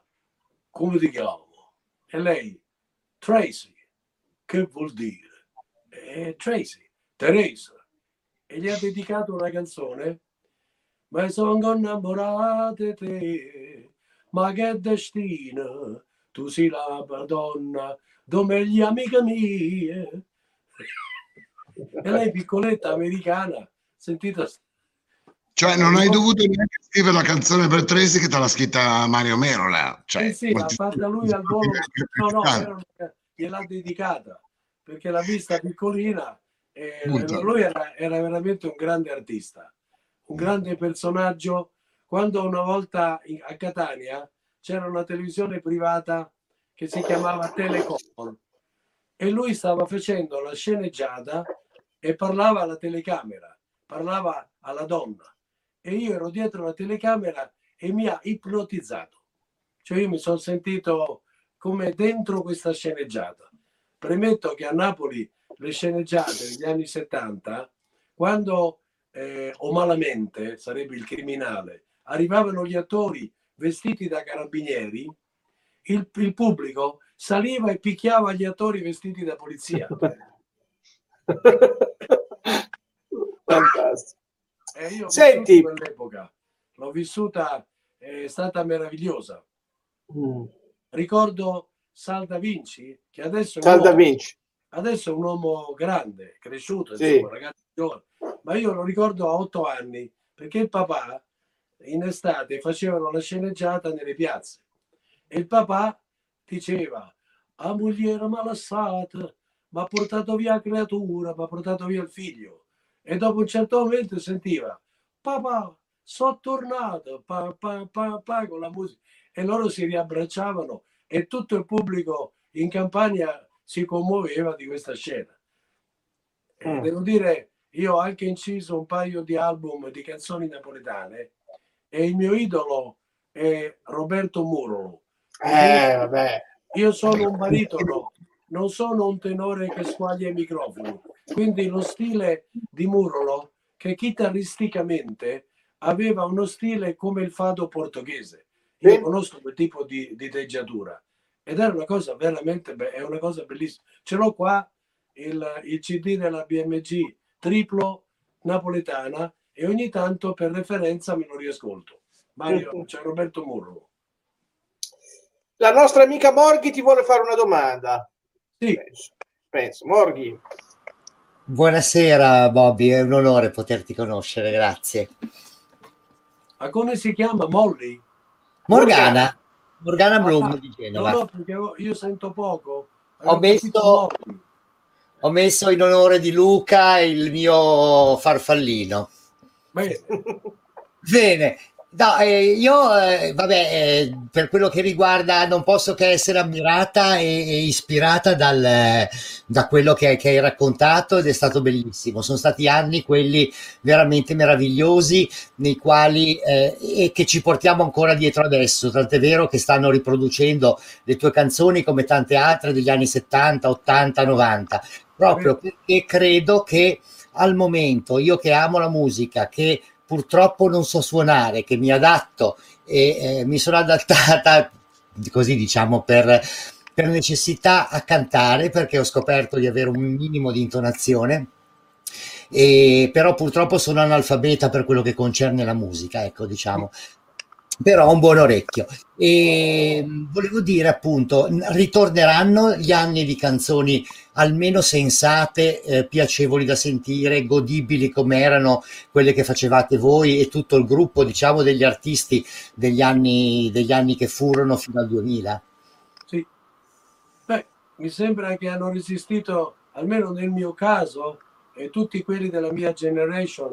come ti chiamo? E lei, Tracy, che vuol dire? E Tracy, Teresa. E gli ha dedicato una canzone, ma sono innamorato di te, ma che destino, tu sei la Madonna, dove gli amiche mie. E lei piccoletta americana, sentita cioè, non hai dovuto neanche scrivere la canzone per Tracy che te l'ha scritta Mario Merola. Cioè, eh sì, l'ha fatta lui al volo. No, no, gliel'ha dedicata perché l'ha vista piccolina e lui era, era, veramente un grande artista, un grande personaggio. Quando una volta a Catania c'era una televisione privata che si chiamava Telecom e lui stava facendo la sceneggiata e parlava alla telecamera, parlava alla donna e io ero dietro la telecamera e mi ha ipnotizzato. Cioè io mi sono sentito come dentro questa sceneggiata. Premetto che a Napoli le sceneggiate degli anni 70, quando eh, o malamente sarebbe il criminale, arrivavano gli attori vestiti da carabinieri, il, il pubblico saliva e picchiava gli attori vestiti da polizia. Fantastico. Eh, io Senti, quell'epoca l'ho vissuta, è stata meravigliosa. Mm. Ricordo Sal da Vinci, che adesso è, Sal da Vinci. adesso è un uomo grande, cresciuto, sì. insomma, ragazzo giovane. Ma io lo ricordo a otto anni, perché il papà in estate facevano la sceneggiata nelle piazze e il papà diceva a moglie malassata mi ha portato via la creatura mi ha portato via il figlio e dopo un certo momento sentiva papà sono tornato pa, pa, pa, pa, con la musica. E loro si riabbracciavano e tutto il pubblico in campagna si commuoveva di questa scena. Mm. devo dire io ho anche inciso un paio di album di canzoni napoletane e il mio idolo è Roberto Murolo eh, io sono un baritono non sono un tenore che squaglia i microfoni. Quindi lo stile di Murolo, che chitarristicamente aveva uno stile come il fado portoghese. Io conosco quel tipo di, di teggiatura ed era una cosa veramente be- è una cosa bellissima. Ce l'ho qua il, il CD della BMG triplo napoletana e ogni tanto per referenza me lo riascolto. Mario, c'è Roberto Murro. La nostra amica Morghi ti vuole fare una domanda. Sì. Penso. penso. Morghi. Buonasera Bobby, è un onore poterti conoscere, grazie. Ma come si chiama Molly? Morgana. Morgana Bloom ah, di Genova. No, no, perché io sento poco. Ho messo, ho messo, in onore di Luca il mio farfallino. Bene. Bene. No, eh, io, eh, vabbè, eh, per quello che riguarda, non posso che essere ammirata e, e ispirata dal, da quello che, che, hai raccontato ed è stato bellissimo. Sono stati anni quelli veramente meravigliosi nei quali eh, e che ci portiamo ancora dietro adesso. Tant'è vero che stanno riproducendo le tue canzoni come tante altre degli anni 70, 80, 90, proprio perché credo che al momento io che amo la musica, che purtroppo non so suonare, che mi adatto e eh, mi sono adattata così diciamo per, per necessità a cantare perché ho scoperto di avere un minimo di intonazione. E, però purtroppo sono analfabeta per quello che concerne la musica, ecco, diciamo però ho un buon orecchio. E volevo dire appunto, ritorneranno gli anni di canzoni almeno sensate, eh, piacevoli da sentire, godibili come erano quelle che facevate voi e tutto il gruppo, diciamo, degli artisti degli anni, degli anni che furono fino al 2000? Sì. Beh, mi sembra che hanno resistito, almeno nel mio caso, e tutti quelli della mia generation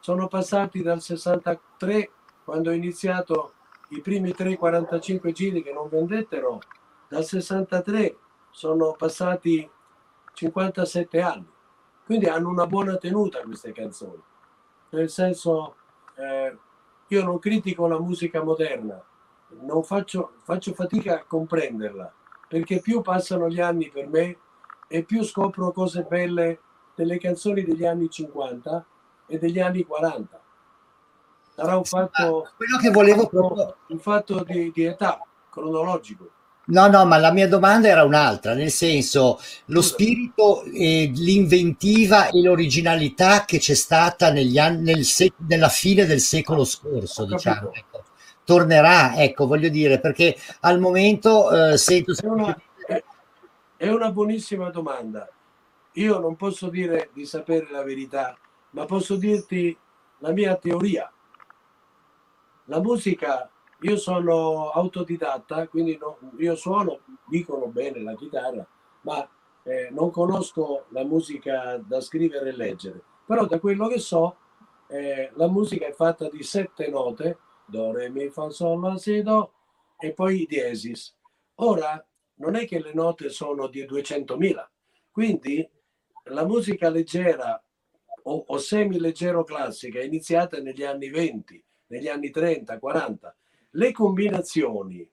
sono passati dal 63 quando ho iniziato i primi 3-45 giri che non vendettero, dal 63 sono passati 57 anni. Quindi hanno una buona tenuta queste canzoni. Nel senso, eh, io non critico la musica moderna, non faccio, faccio fatica a comprenderla, perché più passano gli anni per me e più scopro cose belle delle canzoni degli anni 50 e degli anni 40 sarà un fatto, quello che volevo proprio... un fatto di, di, età cronologico. No, no, ma la mia domanda era un'altra, nel senso lo spirito, eh, l'inventiva e l'originalità che c'è stata negli anni, nel sec- nella fine del secolo scorso, diciamo. Ecco. Tornerà, ecco, voglio dire, perché al momento eh, sento... È una, è, è una buonissima domanda. Io non posso dire di sapere la verità, ma posso dirti la mia teoria la musica, io sono autodidatta, quindi no, io suono, dicono bene la chitarra, ma eh, non conosco la musica da scrivere e leggere. Però da quello che so, eh, la musica è fatta di sette note, do, re, mi, fa, sol, la, si, do, e poi i diesis. Ora, non è che le note sono di 200.000, quindi la musica leggera o, o semi-leggero classica è iniziata negli anni 20, negli anni 30, 40. Le combinazioni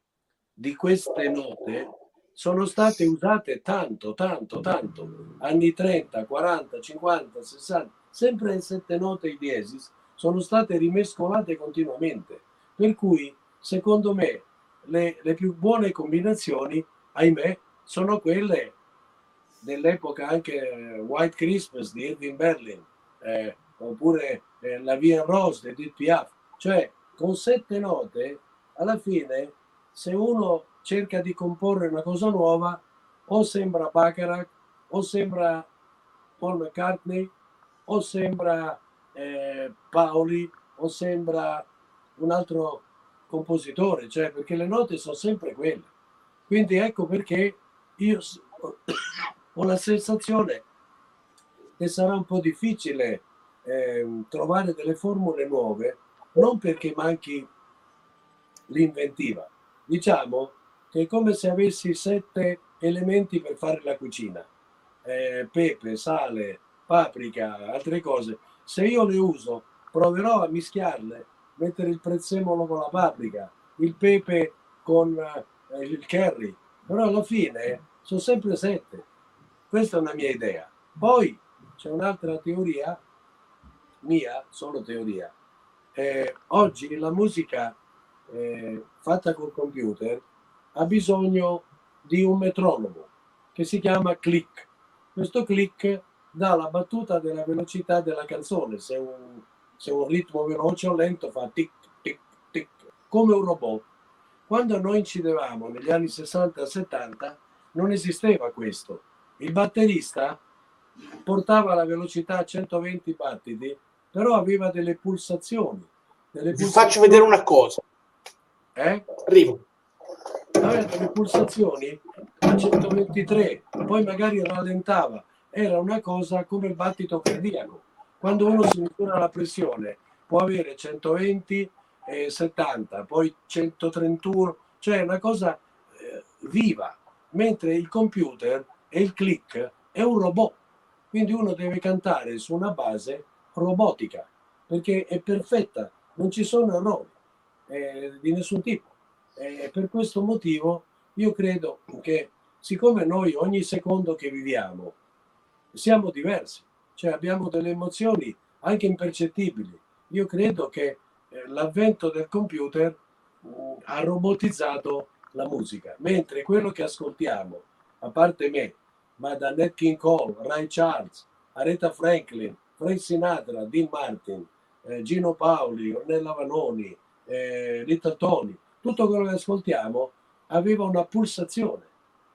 di queste note sono state usate tanto, tanto, tanto. Anni 30, 40, 50, 60, sempre in sette note i diesis sono state rimescolate continuamente. Per cui, secondo me, le, le più buone combinazioni, ahimè, sono quelle dell'epoca anche White Christmas di Irving Berlin, eh, oppure eh, La Vie Rose di Edith Piaf. Cioè, con sette note, alla fine, se uno cerca di comporre una cosa nuova, o sembra Bacharach, o sembra Paul McCartney, o sembra eh, Paoli, o sembra un altro compositore, cioè perché le note sono sempre quelle. Quindi ecco perché io ho la sensazione che sarà un po' difficile eh, trovare delle formule nuove non perché manchi l'inventiva. Diciamo che è come se avessi sette elementi per fare la cucina. Eh, pepe, sale, paprika, altre cose. Se io le uso, proverò a mischiarle, mettere il prezzemolo con la paprika, il pepe con eh, il curry, però alla fine sono sempre sette. Questa è una mia idea. Poi c'è un'altra teoria mia, solo teoria, eh, oggi la musica eh, fatta col computer ha bisogno di un metronomo che si chiama click. Questo click dà la battuta della velocità della canzone. Se un, se un ritmo veloce o lento fa tic, tic, tic, come un robot. Quando noi incidevamo negli anni 60 70 non esisteva questo. Il batterista portava la velocità a 120 battiti però aveva delle pulsazioni. Delle Vi faccio vedere una cosa. Eh? Arrivo. Aveva delle pulsazioni a 123, poi magari rallentava. Era una cosa come il battito cardiaco. Quando uno si misura la pressione può avere 120, eh, 70, poi 131, cioè una cosa eh, viva, mentre il computer e il click è un robot, quindi uno deve cantare su una base robotica, perché è perfetta, non ci sono errori eh, di nessun tipo. E per questo motivo io credo che siccome noi ogni secondo che viviamo siamo diversi, cioè abbiamo delle emozioni anche impercettibili, io credo che eh, l'avvento del computer mm, ha robotizzato la musica, mentre quello che ascoltiamo, a parte me, ma da Nat King Cole, Ray Charles, Aretha Franklin, Frank Sinatra, Dean Martin, eh, Gino Paoli, Ornella Vanoni, eh, Little Tony, tutto quello che ascoltiamo aveva una pulsazione,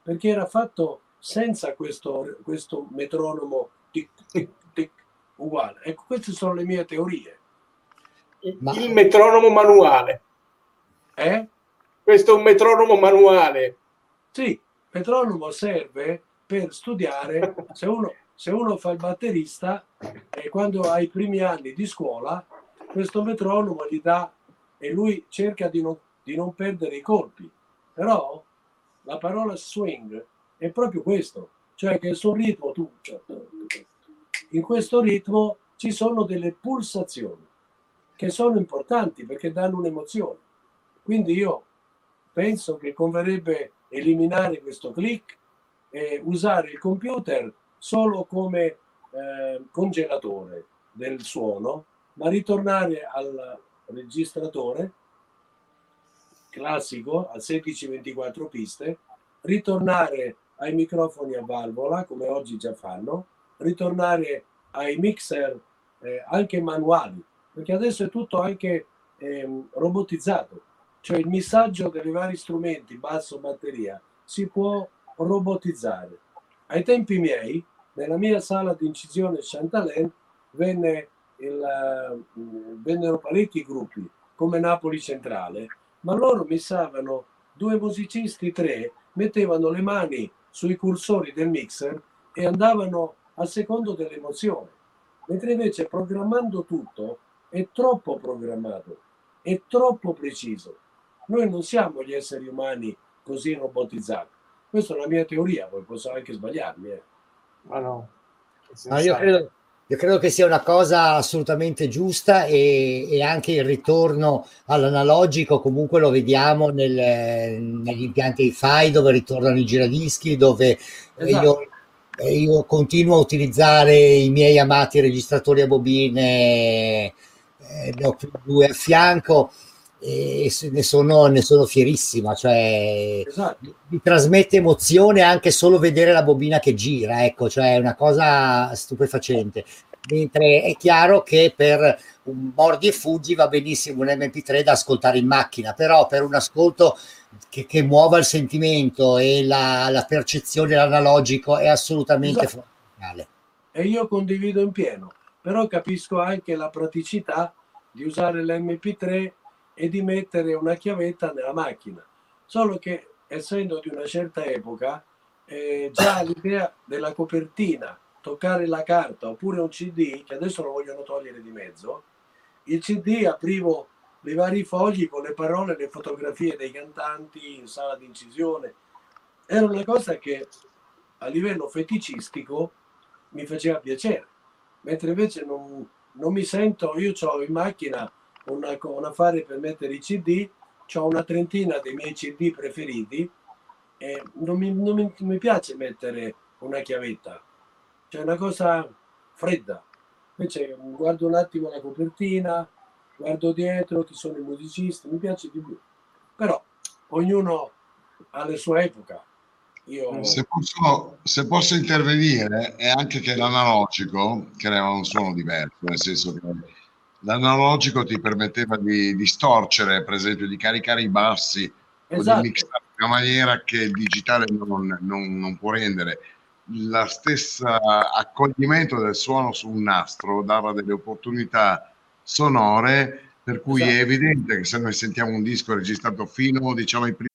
perché era fatto senza questo, questo metronomo tic, tic, tic, uguale. Ecco, queste sono le mie teorie. Ma... Il metronomo manuale. Eh? Questo è un metronomo manuale. Sì, il metronomo serve per studiare, se uno, se uno fa il batterista e quando ha i primi anni di scuola, questo metronomo gli dà e lui cerca di non, di non perdere i colpi. Però la parola swing è proprio questo, cioè che sul ritmo tu, in questo ritmo ci sono delle pulsazioni che sono importanti perché danno un'emozione. Quindi io penso che converrebbe eliminare questo click e usare il computer solo come eh, congelatore del suono, ma ritornare al registratore classico a 16-24 piste, ritornare ai microfoni a valvola come oggi già fanno, ritornare ai mixer eh, anche manuali, perché adesso è tutto anche eh, robotizzato, cioè il missaggio dei vari strumenti, basso, batteria, si può robotizzare. Ai tempi miei, nella mia sala di incisione Chantalin, venne il, uh, vennero parecchi gruppi, come Napoli Centrale, ma loro missavano due musicisti, tre, mettevano le mani sui cursori del mixer e andavano a secondo dell'emozione. Mentre invece programmando tutto è troppo programmato, è troppo preciso. Noi non siamo gli esseri umani così robotizzati. Questa è la mia teoria, poi posso anche sbagliarmi. Eh. Ma no. no io, credo, io, credo, che sia una cosa assolutamente giusta e, e anche il ritorno all'analogico comunque lo vediamo nel, negli impianti FI dove ritornano i giradischi, dove esatto. io io continuo a utilizzare i miei amati registratori a bobine, eh, ne ho più due a fianco e ne sono, ne sono fierissima, cioè esatto. mi trasmette emozione anche solo vedere la bobina che gira, ecco, cioè è una cosa stupefacente. Mentre è chiaro che per un mordi e fuggi va benissimo un MP3 da ascoltare in macchina, però per un ascolto che, che muova il sentimento e la, la percezione analogico è assolutamente esatto. fondamentale. E io condivido in pieno, però capisco anche la praticità di usare l'MP3 e di mettere una chiavetta nella macchina. Solo che essendo di una certa epoca, eh, già l'idea della copertina, toccare la carta oppure un CD, che adesso lo vogliono togliere di mezzo, il CD aprivo i vari fogli con le parole le fotografie dei cantanti in sala di incisione. Era una cosa che a livello feticistico mi faceva piacere, mentre invece non, non mi sento, io ho in macchina una, un affare per mettere i CD, ho una trentina dei miei CD preferiti e non mi, non mi, mi piace mettere una chiavetta, c'è una cosa fredda. Invece guardo un attimo la copertina, guardo dietro chi sono i musicisti, mi piace di più. Però ognuno ha la sua epoca. Io... Se, posso, se posso intervenire, è anche che l'analogico crea un suono diverso, nel senso che l'analogico ti permetteva di distorcere, per esempio, di caricare i bassi esatto. o di esatto. mixare in una maniera che il digitale non, non, non può rendere. La stessa accoglimento del suono su un nastro dava delle opportunità sonore, per cui esatto. è evidente che se noi sentiamo un disco registrato fino diciamo, ai primi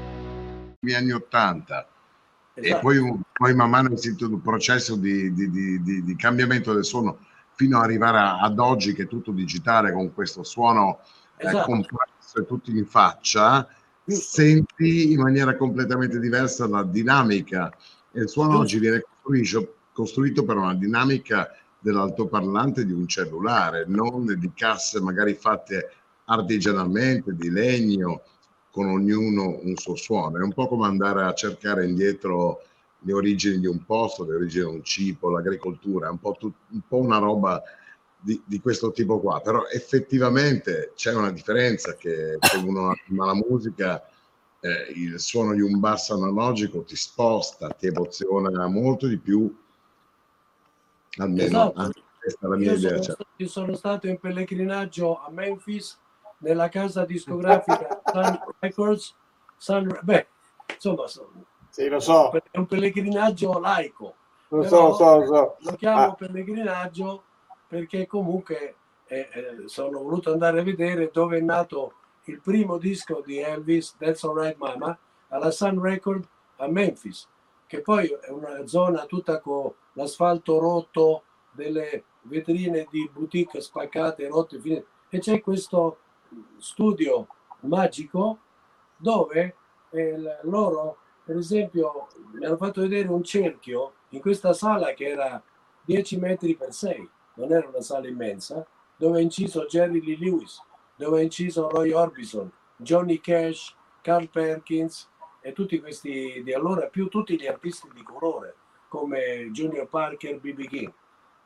Anni 80 esatto. e poi, poi man mano è sentito un processo di, di, di, di, cambiamento del suono fino ad arrivare a, ad oggi che è tutto digitale con questo suono eh, esatto. eh, complesso e tutti in faccia senti in maniera completamente diversa la dinamica e il suono oggi viene costruito, costruito per una dinamica dell'altoparlante di un cellulare non di casse magari fatte artigianalmente di legno con ognuno un suo suono. È un po' come andare a cercare indietro le origini di un posto, le origini di un cibo, l'agricoltura, è un po', tut, un po una roba di, di, questo tipo qua. Però effettivamente c'è una differenza che se uno ama la musica, eh, il suono di un basso analogico ti sposta, ti emoziona molto di più, almeno esatto. questa è la mia io idea. Sono, io sono stato in pellegrinaggio a Memphis nella casa discografica Sun Records, Sun, beh, insomma, sì, lo so. è un pellegrinaggio laico. Lo so, so, so. Lo chiamo ah. pellegrinaggio perché comunque eh, eh, sono voluto andare a vedere dove è nato il primo disco di Elvis, That's Alright Mama, alla Sun Record a Memphis, che poi è una zona tutta con l'asfalto rotto, delle vetrine di boutique spaccate, rotte, e c'è questo studio magico dove eh, loro, per esempio, mi hanno fatto vedere un cerchio in questa sala che era 10 metri per 6, non era una sala immensa, dove ha inciso Jerry Lee Lewis, dove ha inciso Roy Orbison, Johnny Cash, Carl Perkins e tutti questi di allora, più tutti gli artisti di colore come Junior Parker, B.B. King.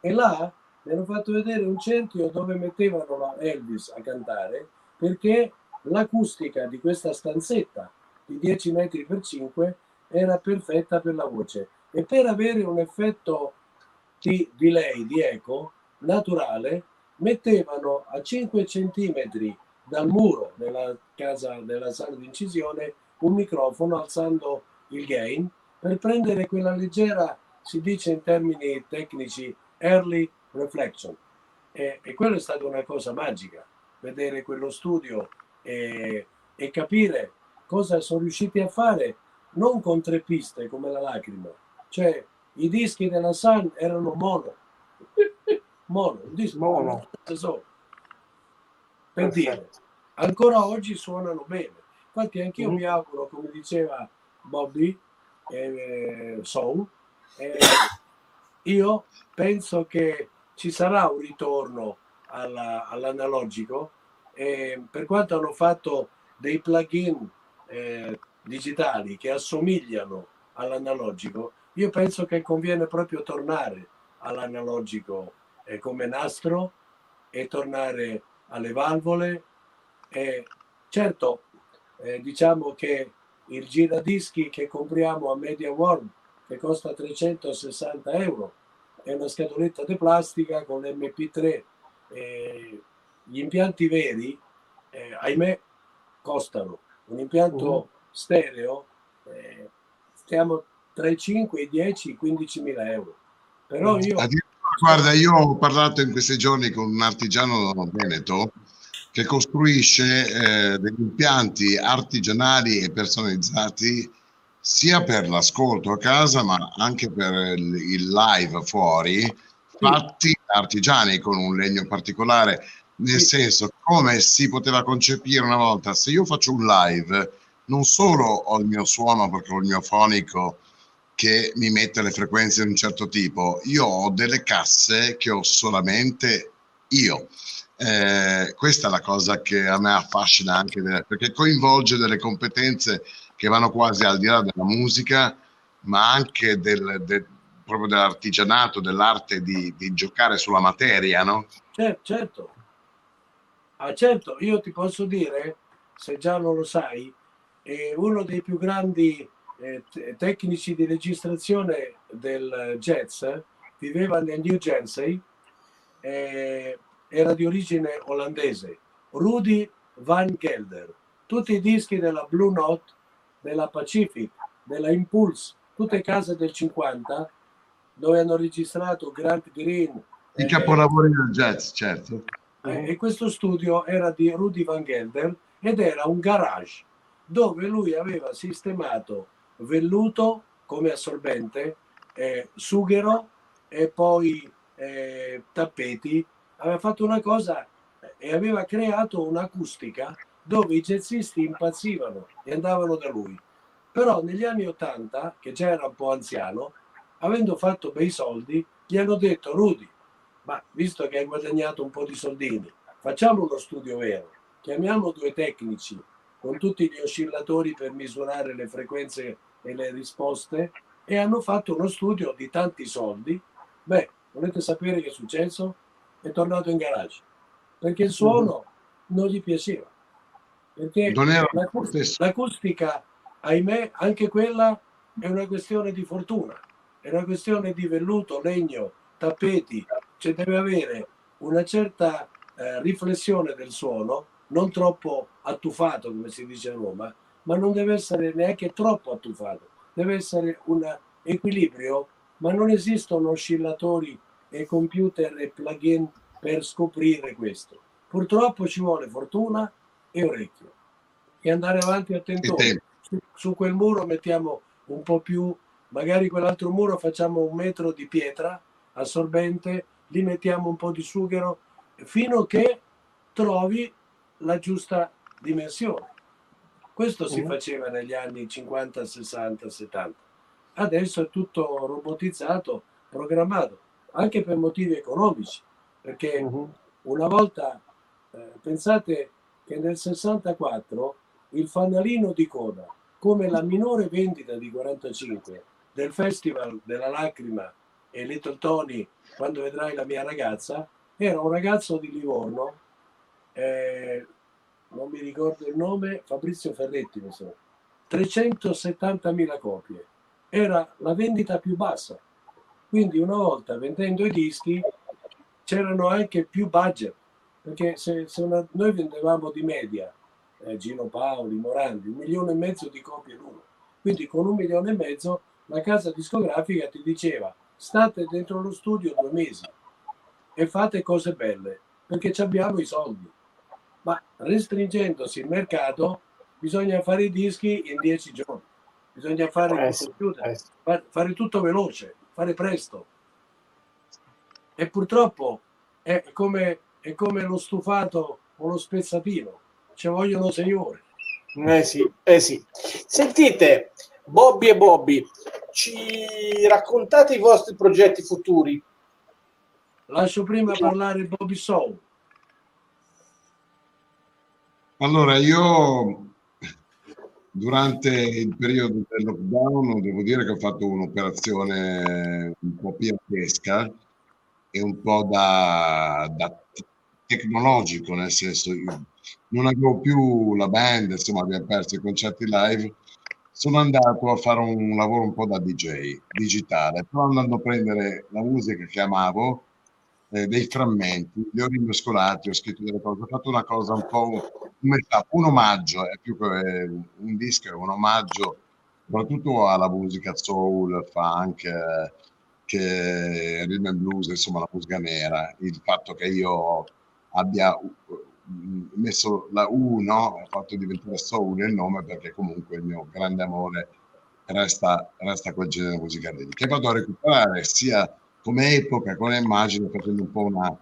E là mi hanno fatto vedere un cerchio dove mettevano Elvis a cantare perché l'acustica di questa stanzetta di 10 metri per 5 era perfetta per la voce. E per avere un effetto di delay, di eco naturale, mettevano a 5 centimetri dal muro della casa della sala di incisione un microfono alzando il gain. Per prendere quella leggera, si dice in termini tecnici, early reflection. E, e quello è stata una cosa magica vedere quello studio e, e capire cosa sono riusciti a fare, non con tre piste come la lacrima, cioè i dischi della Sun erano mono, mono, un disco mono. Solo. Per dire, ancora oggi suonano bene. Infatti anch'io mm-hmm. mi auguro, come diceva Bobby eh, Soul, eh, io penso che ci sarà un ritorno alla, all'analogico e per quanto hanno fatto dei plugin eh, digitali che assomigliano all'analogico, io penso che conviene proprio tornare all'analogico eh, come nastro e tornare alle valvole. E certo, eh, diciamo che il giradischi che compriamo a Media World, che costa 360 euro, è una scatoletta di plastica con l'MP3 eh, gli impianti veri, eh, ahimè, costano. Un impianto uh-huh. stereo eh, stiamo tra i 5, i 10, i 15 mila euro. Però io... Guarda, io ho parlato in questi giorni con un artigiano veneto che costruisce eh, degli impianti artigianali e personalizzati sia per l'ascolto a casa ma anche per il, il live fuori fatti artigiani con un legno particolare nel senso come si poteva concepire una volta? Se io faccio un live non solo ho il mio suono perché ho il mio fonico che mi mette le frequenze di un certo tipo io ho delle casse che ho solamente io. Eh, questa è la cosa che a me affascina anche perché coinvolge delle competenze che vanno quasi al di là della musica ma anche del, del proprio dell'artigianato dell'arte di, di giocare sulla materia no? certo, certo Ah, certo, io ti posso dire, se già non lo sai, eh, uno dei più grandi eh, tecnici di registrazione del jazz viveva nel New Jersey, eh, era di origine olandese, Rudy Van Gelder. Tutti i dischi della Blue Note, della Pacific, della Impulse, tutte case del 50, dove hanno registrato Grant Green. I eh, capolavori del jazz, certo eh, e questo studio era di Rudy Van Gelder ed era un garage dove lui aveva sistemato velluto come assorbente, eh, sughero e poi eh, tappeti. Aveva fatto una cosa e aveva creato un'acustica dove i jazzisti impazzivano e andavano da lui. Però negli anni Ottanta, che già era un po' anziano, avendo fatto bei soldi, gli hanno detto Rudy, ma visto che hai guadagnato un po' di soldini, facciamo uno studio vero, chiamiamo due tecnici con tutti gli oscillatori per misurare le frequenze e le risposte e hanno fatto uno studio di tanti soldi. Beh, volete sapere che è successo? È tornato in garage perché il suono non gli piaceva. Perché l'acustica, l'acustica, ahimè, anche quella è una questione di fortuna, è una questione di velluto, legno, tappeti, cioè deve avere una certa eh, riflessione del suono, non troppo attufato come si dice a Roma, ma non deve essere neanche troppo attufato, deve essere un equilibrio, ma non esistono oscillatori e computer e plugin per scoprire questo. Purtroppo ci vuole fortuna e orecchio e andare avanti a. Su, su quel muro mettiamo un po' più, magari quell'altro muro facciamo un metro di pietra assorbente gli mettiamo un po' di sughero fino a che trovi la giusta dimensione. Questo si faceva negli anni 50, 60, 70. Adesso è tutto robotizzato, programmato, anche per motivi economici, perché uh-huh. una volta, eh, pensate che nel 64 il fanalino di coda, come la minore vendita di 45 del Festival della Lacrima e Little Tony, quando vedrai la mia ragazza, era un ragazzo di Livorno, eh, non mi ricordo il nome, Fabrizio Ferretti, mi so, 370.000 copie. Era la vendita più bassa. Quindi una volta vendendo i dischi c'erano anche più budget, perché se, se una, noi vendevamo di media eh, Gino Paoli, Morandi, un milione e mezzo di copie l'uno. Quindi con un milione e mezzo la casa discografica ti diceva state dentro lo studio due mesi e fate cose belle perché abbiamo i soldi. Ma restringendosi il mercato bisogna fare i dischi in dieci giorni, bisogna fare, eh, computer, eh. fare tutto veloce, fare presto. E purtroppo è come, è come lo stufato o lo spezzatino, ci vogliono sei ore. Eh sì, eh sì. Sentite, Bobby e Bobby, ci raccontate i vostri progetti futuri? Lascio prima parlare Bobby Soul. Allora, io durante il periodo del lockdown devo dire che ho fatto un'operazione un po' piantesca e un po' da, da tecnologico, nel senso non avevo più la band, insomma abbiamo perso i concerti live sono andato a fare un lavoro un po' da DJ digitale, però andando a prendere la musica che amavo, eh, dei frammenti, li ho rimescolati, ho scritto delle cose, ho fatto una cosa un po' un, un omaggio, è più che un disco, è un omaggio soprattutto alla musica soul, funk, eh, che rhythm and blues, insomma la musica nera, il fatto che io abbia messo la U, no? ha fatto diventare soul il nome perché comunque il mio grande amore resta, resta quel genere musicale lì, che vado a recuperare sia come epoca, come immagine, facendo un po' una,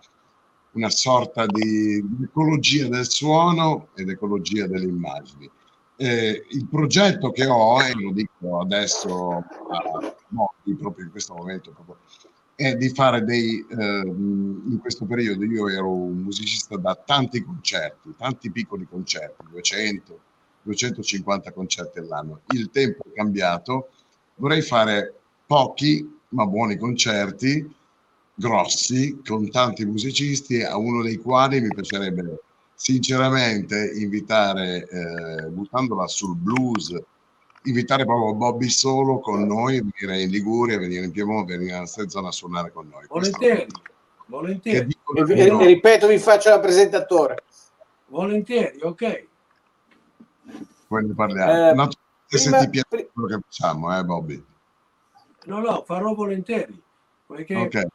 una sorta di, di ecologia del suono ed ecologia delle immagini. Eh, il progetto che ho, e lo dico adesso, a, no, proprio in questo momento, proprio, è di fare dei, eh, in questo periodo io ero un musicista da tanti concerti, tanti piccoli concerti, 200, 250 concerti all'anno. Il tempo è cambiato, vorrei fare pochi ma buoni concerti, grossi, con tanti musicisti, a uno dei quali mi piacerebbe sinceramente invitare, eh, buttandola sul blues, invitare proprio Bobby Solo con noi, venire in Liguria, venire in Piemonte, venire stessa zona a suonare con noi. Volentieri, volentieri. E, e, ripeto, vi faccio la presentatore. Volentieri, ok. Poi ne parliamo. Eh, no, prima, se ti piace quello che facciamo, eh Bobby? No, no, farò volentieri, perché okay.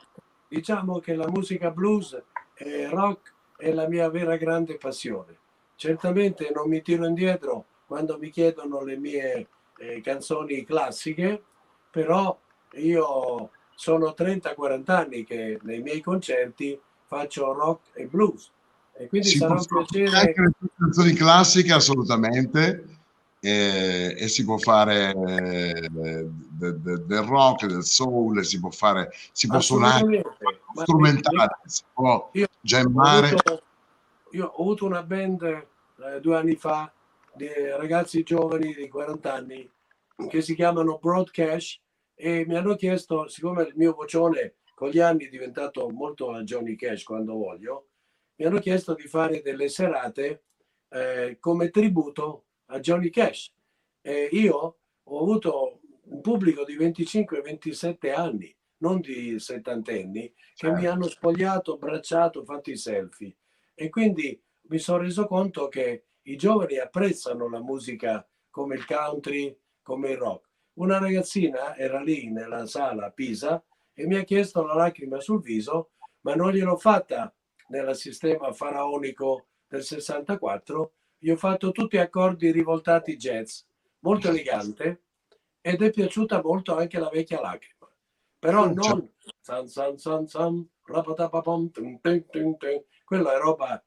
diciamo che la musica blues e rock è la mia vera grande passione. Certamente non mi tiro indietro quando mi chiedono le mie eh, canzoni classiche, però io sono 30-40 anni che nei miei concerti faccio rock e blues. E quindi si sarà un piacere anche le canzoni classiche assolutamente. E, e si può fare eh, de, de, del rock del soul si può fare si può suonare strumentale si può gemmare ho avuto, io ho avuto una band eh, due anni fa di ragazzi giovani di 40 anni che si chiamano Broadcast e mi hanno chiesto, siccome il mio vocione con gli anni è diventato molto a Johnny Cash quando voglio, mi hanno chiesto di fare delle serate eh, come tributo a Johnny Cash. E io ho avuto un pubblico di 25-27 anni, non di settantenni, che certo. mi hanno spogliato, abbracciato, fatto i selfie. E quindi mi sono reso conto che i giovani apprezzano la musica come il country, come il rock. Una ragazzina era lì nella sala a Pisa e mi ha chiesto la lacrima sul viso, ma non gliel'ho fatta nel sistema faraonico del 64. Gli ho fatto tutti accordi rivoltati jazz, molto elegante, ed è piaciuta molto anche la vecchia lacrima. Però non san san san san, quella è roba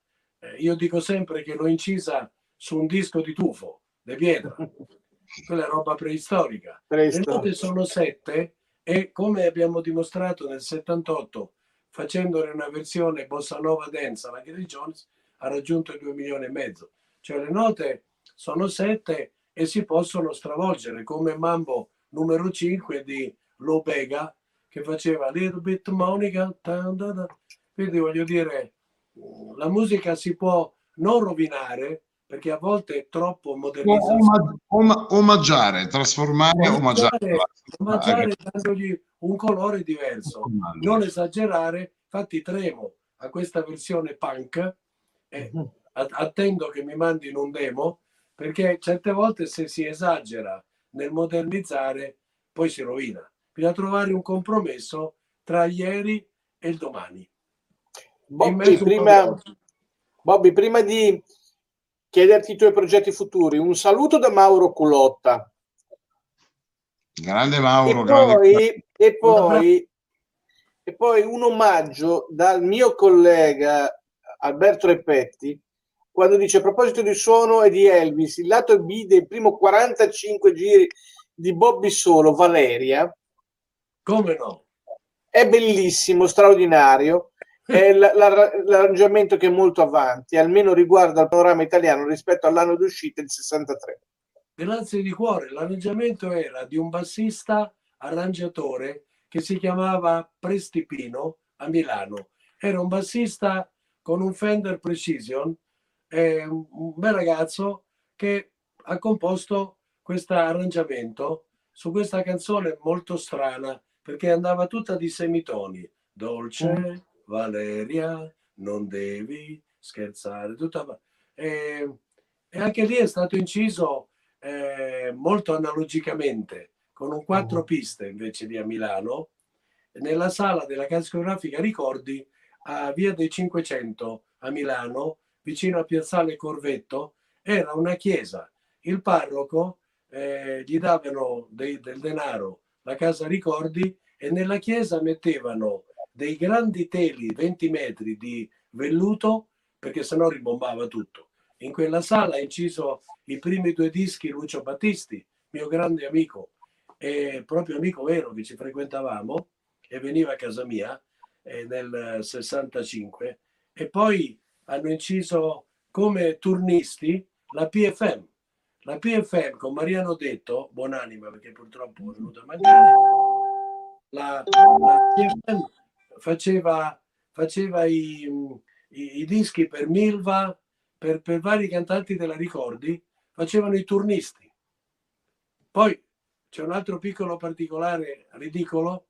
io dico sempre che l'ho incisa su un disco di tufo, di pietra. Quella roba preistorica. Le note sono sette e come abbiamo dimostrato nel 78 facendone una versione bossa nova dance alla Gary Jones ha raggiunto i 2 milioni e mezzo. Cioè le note sono sette e si possono stravolgere come Mambo numero 5 di Lobega che faceva Little Bit Monica. Quindi voglio dire, la musica si può non rovinare perché a volte è troppo modernizzata. Om- omaggiare, trasformare, omaggiare. Omaggiare dandogli un colore diverso, non esagerare. Infatti tremo a questa versione punk e mhm. attendo che mi mandino un demo perché certe volte se si esagera nel modernizzare poi si rovina. Bisogna trovare un compromesso tra ieri e il domani. Bobby prima, Bobby, prima di chiederti i tuoi progetti futuri, un saluto da Mauro Culotta. Grande Mauro. E poi, E, poi, e poi un omaggio dal mio collega Alberto Repetti quando dice a proposito di suono e di Elvis, il lato B dei primi 45 giri di Bobby Solo, Valeria. Come no? È bellissimo, straordinario è l'arrangiamento che è molto avanti, almeno riguardo al panorama italiano rispetto all'anno d'uscita, il 63. Grazie di cuore, l'arrangiamento era di un bassista arrangiatore che si chiamava Prestipino a Milano. Era un bassista con un Fender Precision, eh, un bel ragazzo che ha composto questo arrangiamento su questa canzone molto strana perché andava tutta di semitoni. Dolce, mm Valeria, non devi scherzare. Tutta... E, e anche lì è stato inciso eh, molto analogicamente con un quattro uh-huh. piste invece di a Milano, nella sala della casa discografica Ricordi a Via dei 500 a Milano, vicino a Piazzale Corvetto, era una chiesa. Il parroco eh, gli davano dei, del denaro la casa ricordi e nella chiesa mettevano dei grandi teli 20 metri di velluto perché sennò ribombava tutto. In quella sala ha inciso i primi due dischi Lucio Battisti, mio grande amico e proprio amico vero che ci frequentavamo e veniva a casa mia eh, nel 65 e poi hanno inciso come turnisti la PFM. La PFM con Mariano Detto, buonanima perché purtroppo è venuto a mancare, la, la PFM faceva, faceva i, i, i, dischi per Milva, per, per vari cantanti della Ricordi, facevano i turnisti. Poi c'è un altro piccolo particolare ridicolo.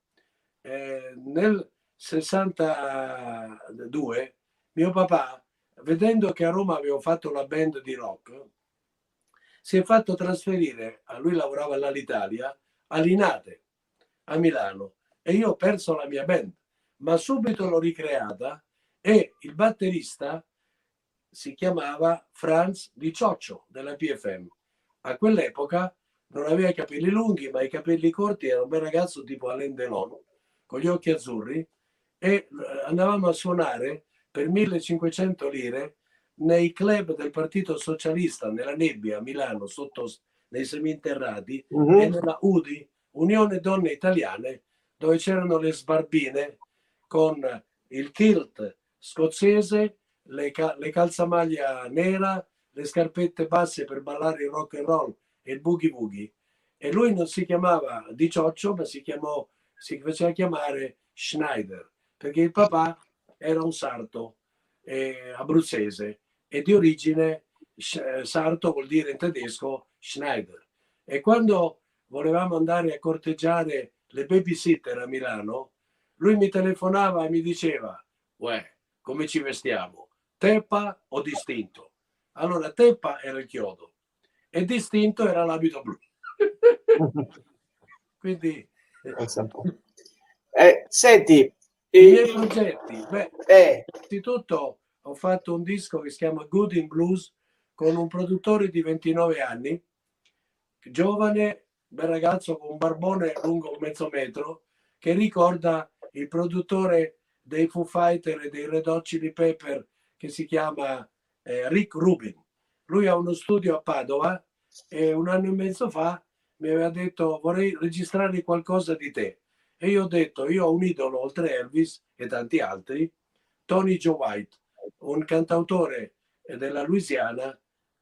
Eh, nel 62 mio papà, vedendo che a Roma avevo fatto la band di rock, si è fatto trasferire, a lui lavorava all'Italia, all'Inate, a Milano, e io ho perso la mia band, ma subito l'ho ricreata e il batterista si chiamava Franz Di Cioccio della PFM. A quell'epoca non aveva i capelli lunghi, ma i capelli corti, era un bel ragazzo tipo Alain Delon, con gli occhi azzurri, e eh, andavamo a suonare per 1500 lire nei club del Partito Socialista nella nebbia a Milano, sotto nei seminterrati, uh-huh. e nella UDI, Unione Donne Italiane, dove c'erano le sbarbine con il kilt scozzese, le, le calzamaglia nera, le scarpette basse per ballare il rock and roll e il boogie boogie. E lui non si chiamava Di Cioccio, ma si, chiamò, si faceva chiamare Schneider, perché il papà era un sarto eh, abruzzese e di origine eh, sarto vuol dire in tedesco Schneider. E quando volevamo andare a corteggiare le babysitter a Milano, lui mi telefonava e mi diceva, uè, come ci vestiamo? Teppa o distinto? Allora, Teppa era il chiodo e distinto era l'abito blu. Quindi... Eh, senti, i miei progetti, beh, eh. innanzitutto ho fatto un disco che si chiama Good in Blues con un produttore di 29 anni, giovane, bel ragazzo con un barbone lungo mezzo metro, che ricorda il produttore dei Foo Fighter e dei Red Hot Chili Pepper che si chiama eh, Rick Rubin. Lui ha uno studio a Padova e un anno e mezzo fa mi aveva detto vorrei registrare qualcosa di te e io ho detto, io ho un idolo oltre Elvis e tanti altri, Tony Joe White, un cantautore della Louisiana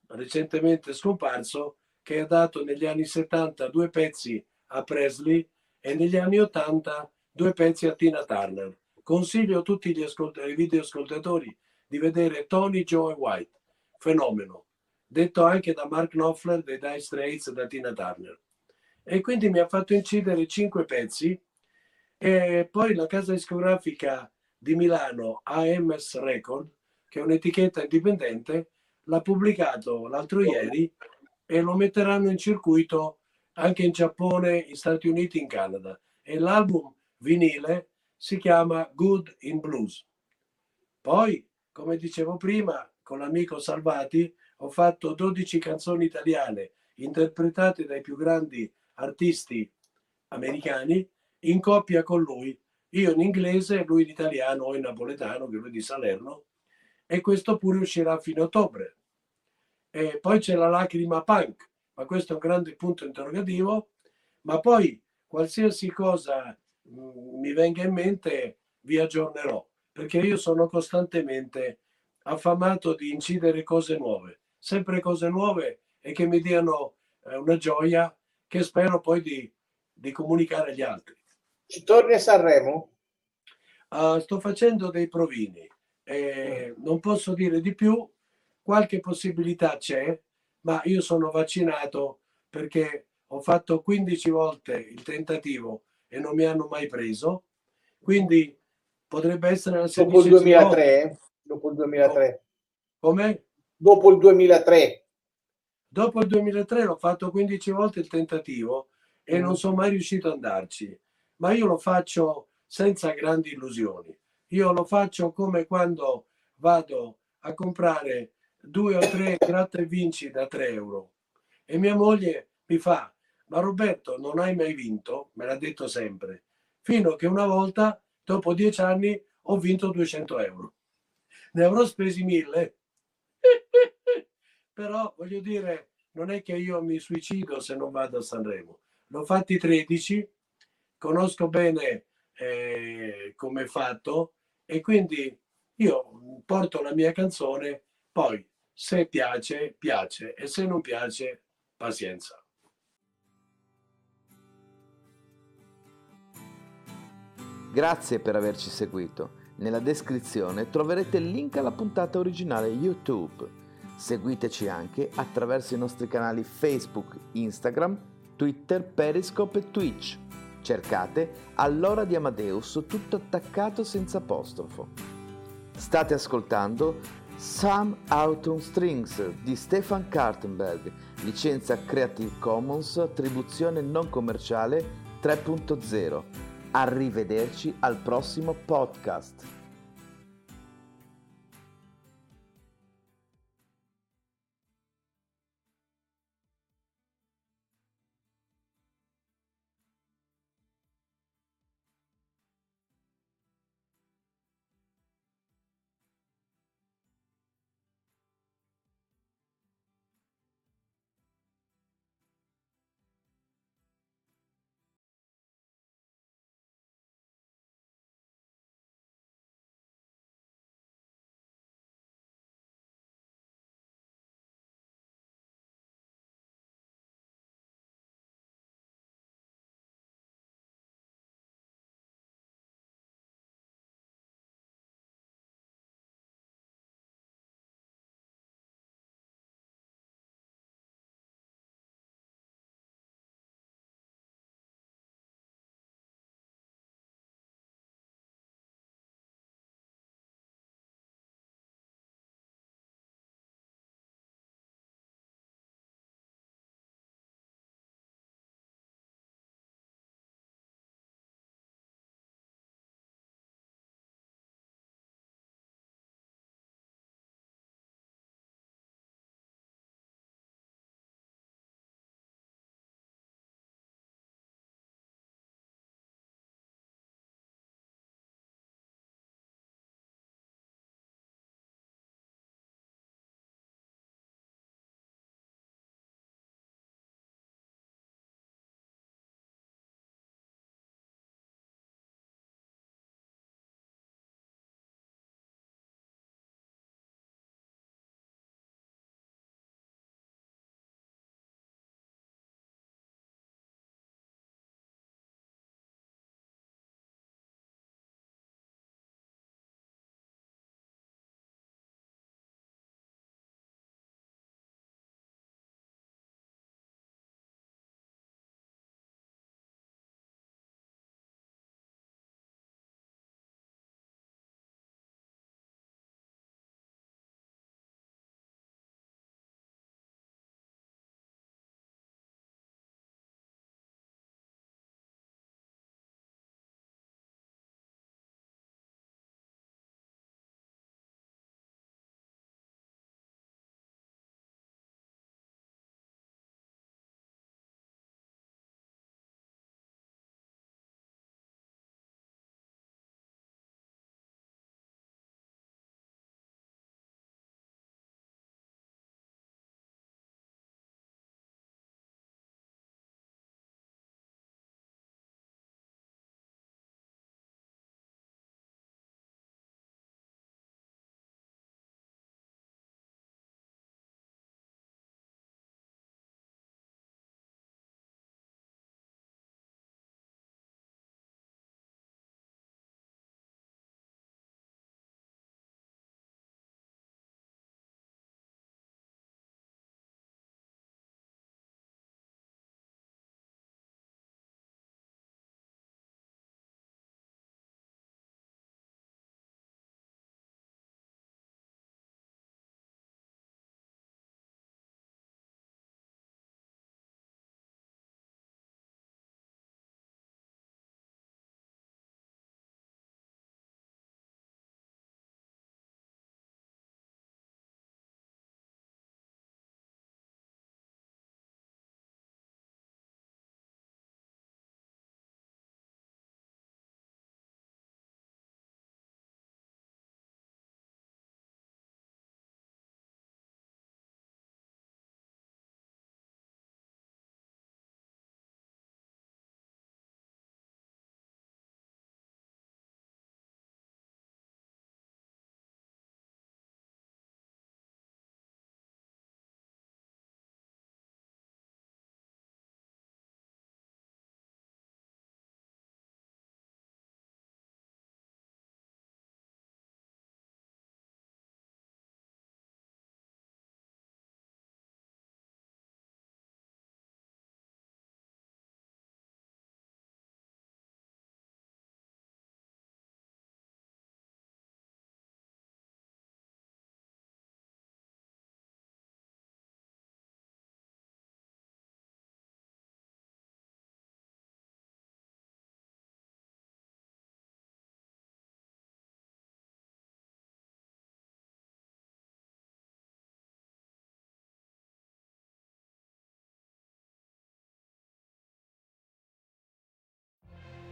recentemente scomparso che ha dato negli anni 70 due pezzi a Presley e negli anni 80 due pezzi a Tina Turner. Consiglio a tutti gli ascolt- videoascoltatori di vedere Tony Joe White, fenomeno, detto anche da Mark Knopfler dei Dire Straits da Tina Turner. E quindi mi ha fatto incidere cinque pezzi e poi la casa discografica di Milano, AMS Record, che è un'etichetta indipendente, l'ha pubblicato l'altro ieri e lo metteranno in circuito anche in Giappone, in Stati Uniti, in Canada. E l'album vinile si chiama Good in Blues. Poi, come dicevo prima, con l'amico Salvati ho fatto 12 canzoni italiane interpretate dai più grandi artisti americani in coppia con lui, io in inglese, lui in italiano o in napoletano, che lui di Salerno, e questo pure uscirà a fine ottobre. E poi c'è la lacrima punk, ma questo è un grande punto interrogativo, ma poi qualsiasi cosa mi venga in mente vi aggiornerò, perché io sono costantemente affamato di incidere cose nuove, sempre cose nuove e che mi diano eh, una gioia che spero poi di, di comunicare agli altri. Ci torni a Sanremo? Uh, sto facendo dei provini, eh, non posso dire di più, qualche possibilità c'è, ma io sono vaccinato perché ho fatto 15 volte il tentativo e non mi hanno mai preso, quindi potrebbe essere la Dopo il 2003? Dopo il 2003. Come? Dopo il 2003. Dopo il 2003 l'ho fatto 15 volte il tentativo e non sono mai riuscito ad andarci, ma io lo faccio senza grandi illusioni. Io lo faccio come quando vado a comprare due o tre gratta e vinci da 3 euro e mia moglie mi fa ma Roberto non hai mai vinto? Me l'ha detto sempre fino a che una volta dopo dieci anni ho vinto 200 euro ne avrò spesi mille però voglio dire non è che io mi suicido se non vado a Sanremo l'ho fatti 13 conosco bene eh, come è fatto e quindi io porto la mia canzone poi se piace, piace e se non piace, pazienza. Grazie per averci seguito. Nella descrizione troverete il link alla puntata originale YouTube. Seguiteci anche attraverso i nostri canali Facebook, Instagram, Twitter, Periscope e Twitch. Cercate Allora di Amadeus tutto attaccato senza apostrofo. State ascoltando Some Autumn Strings di Stefan Kartenberg, licenza Creative Commons, attribuzione non commerciale 3.0. Arrivederci al prossimo podcast.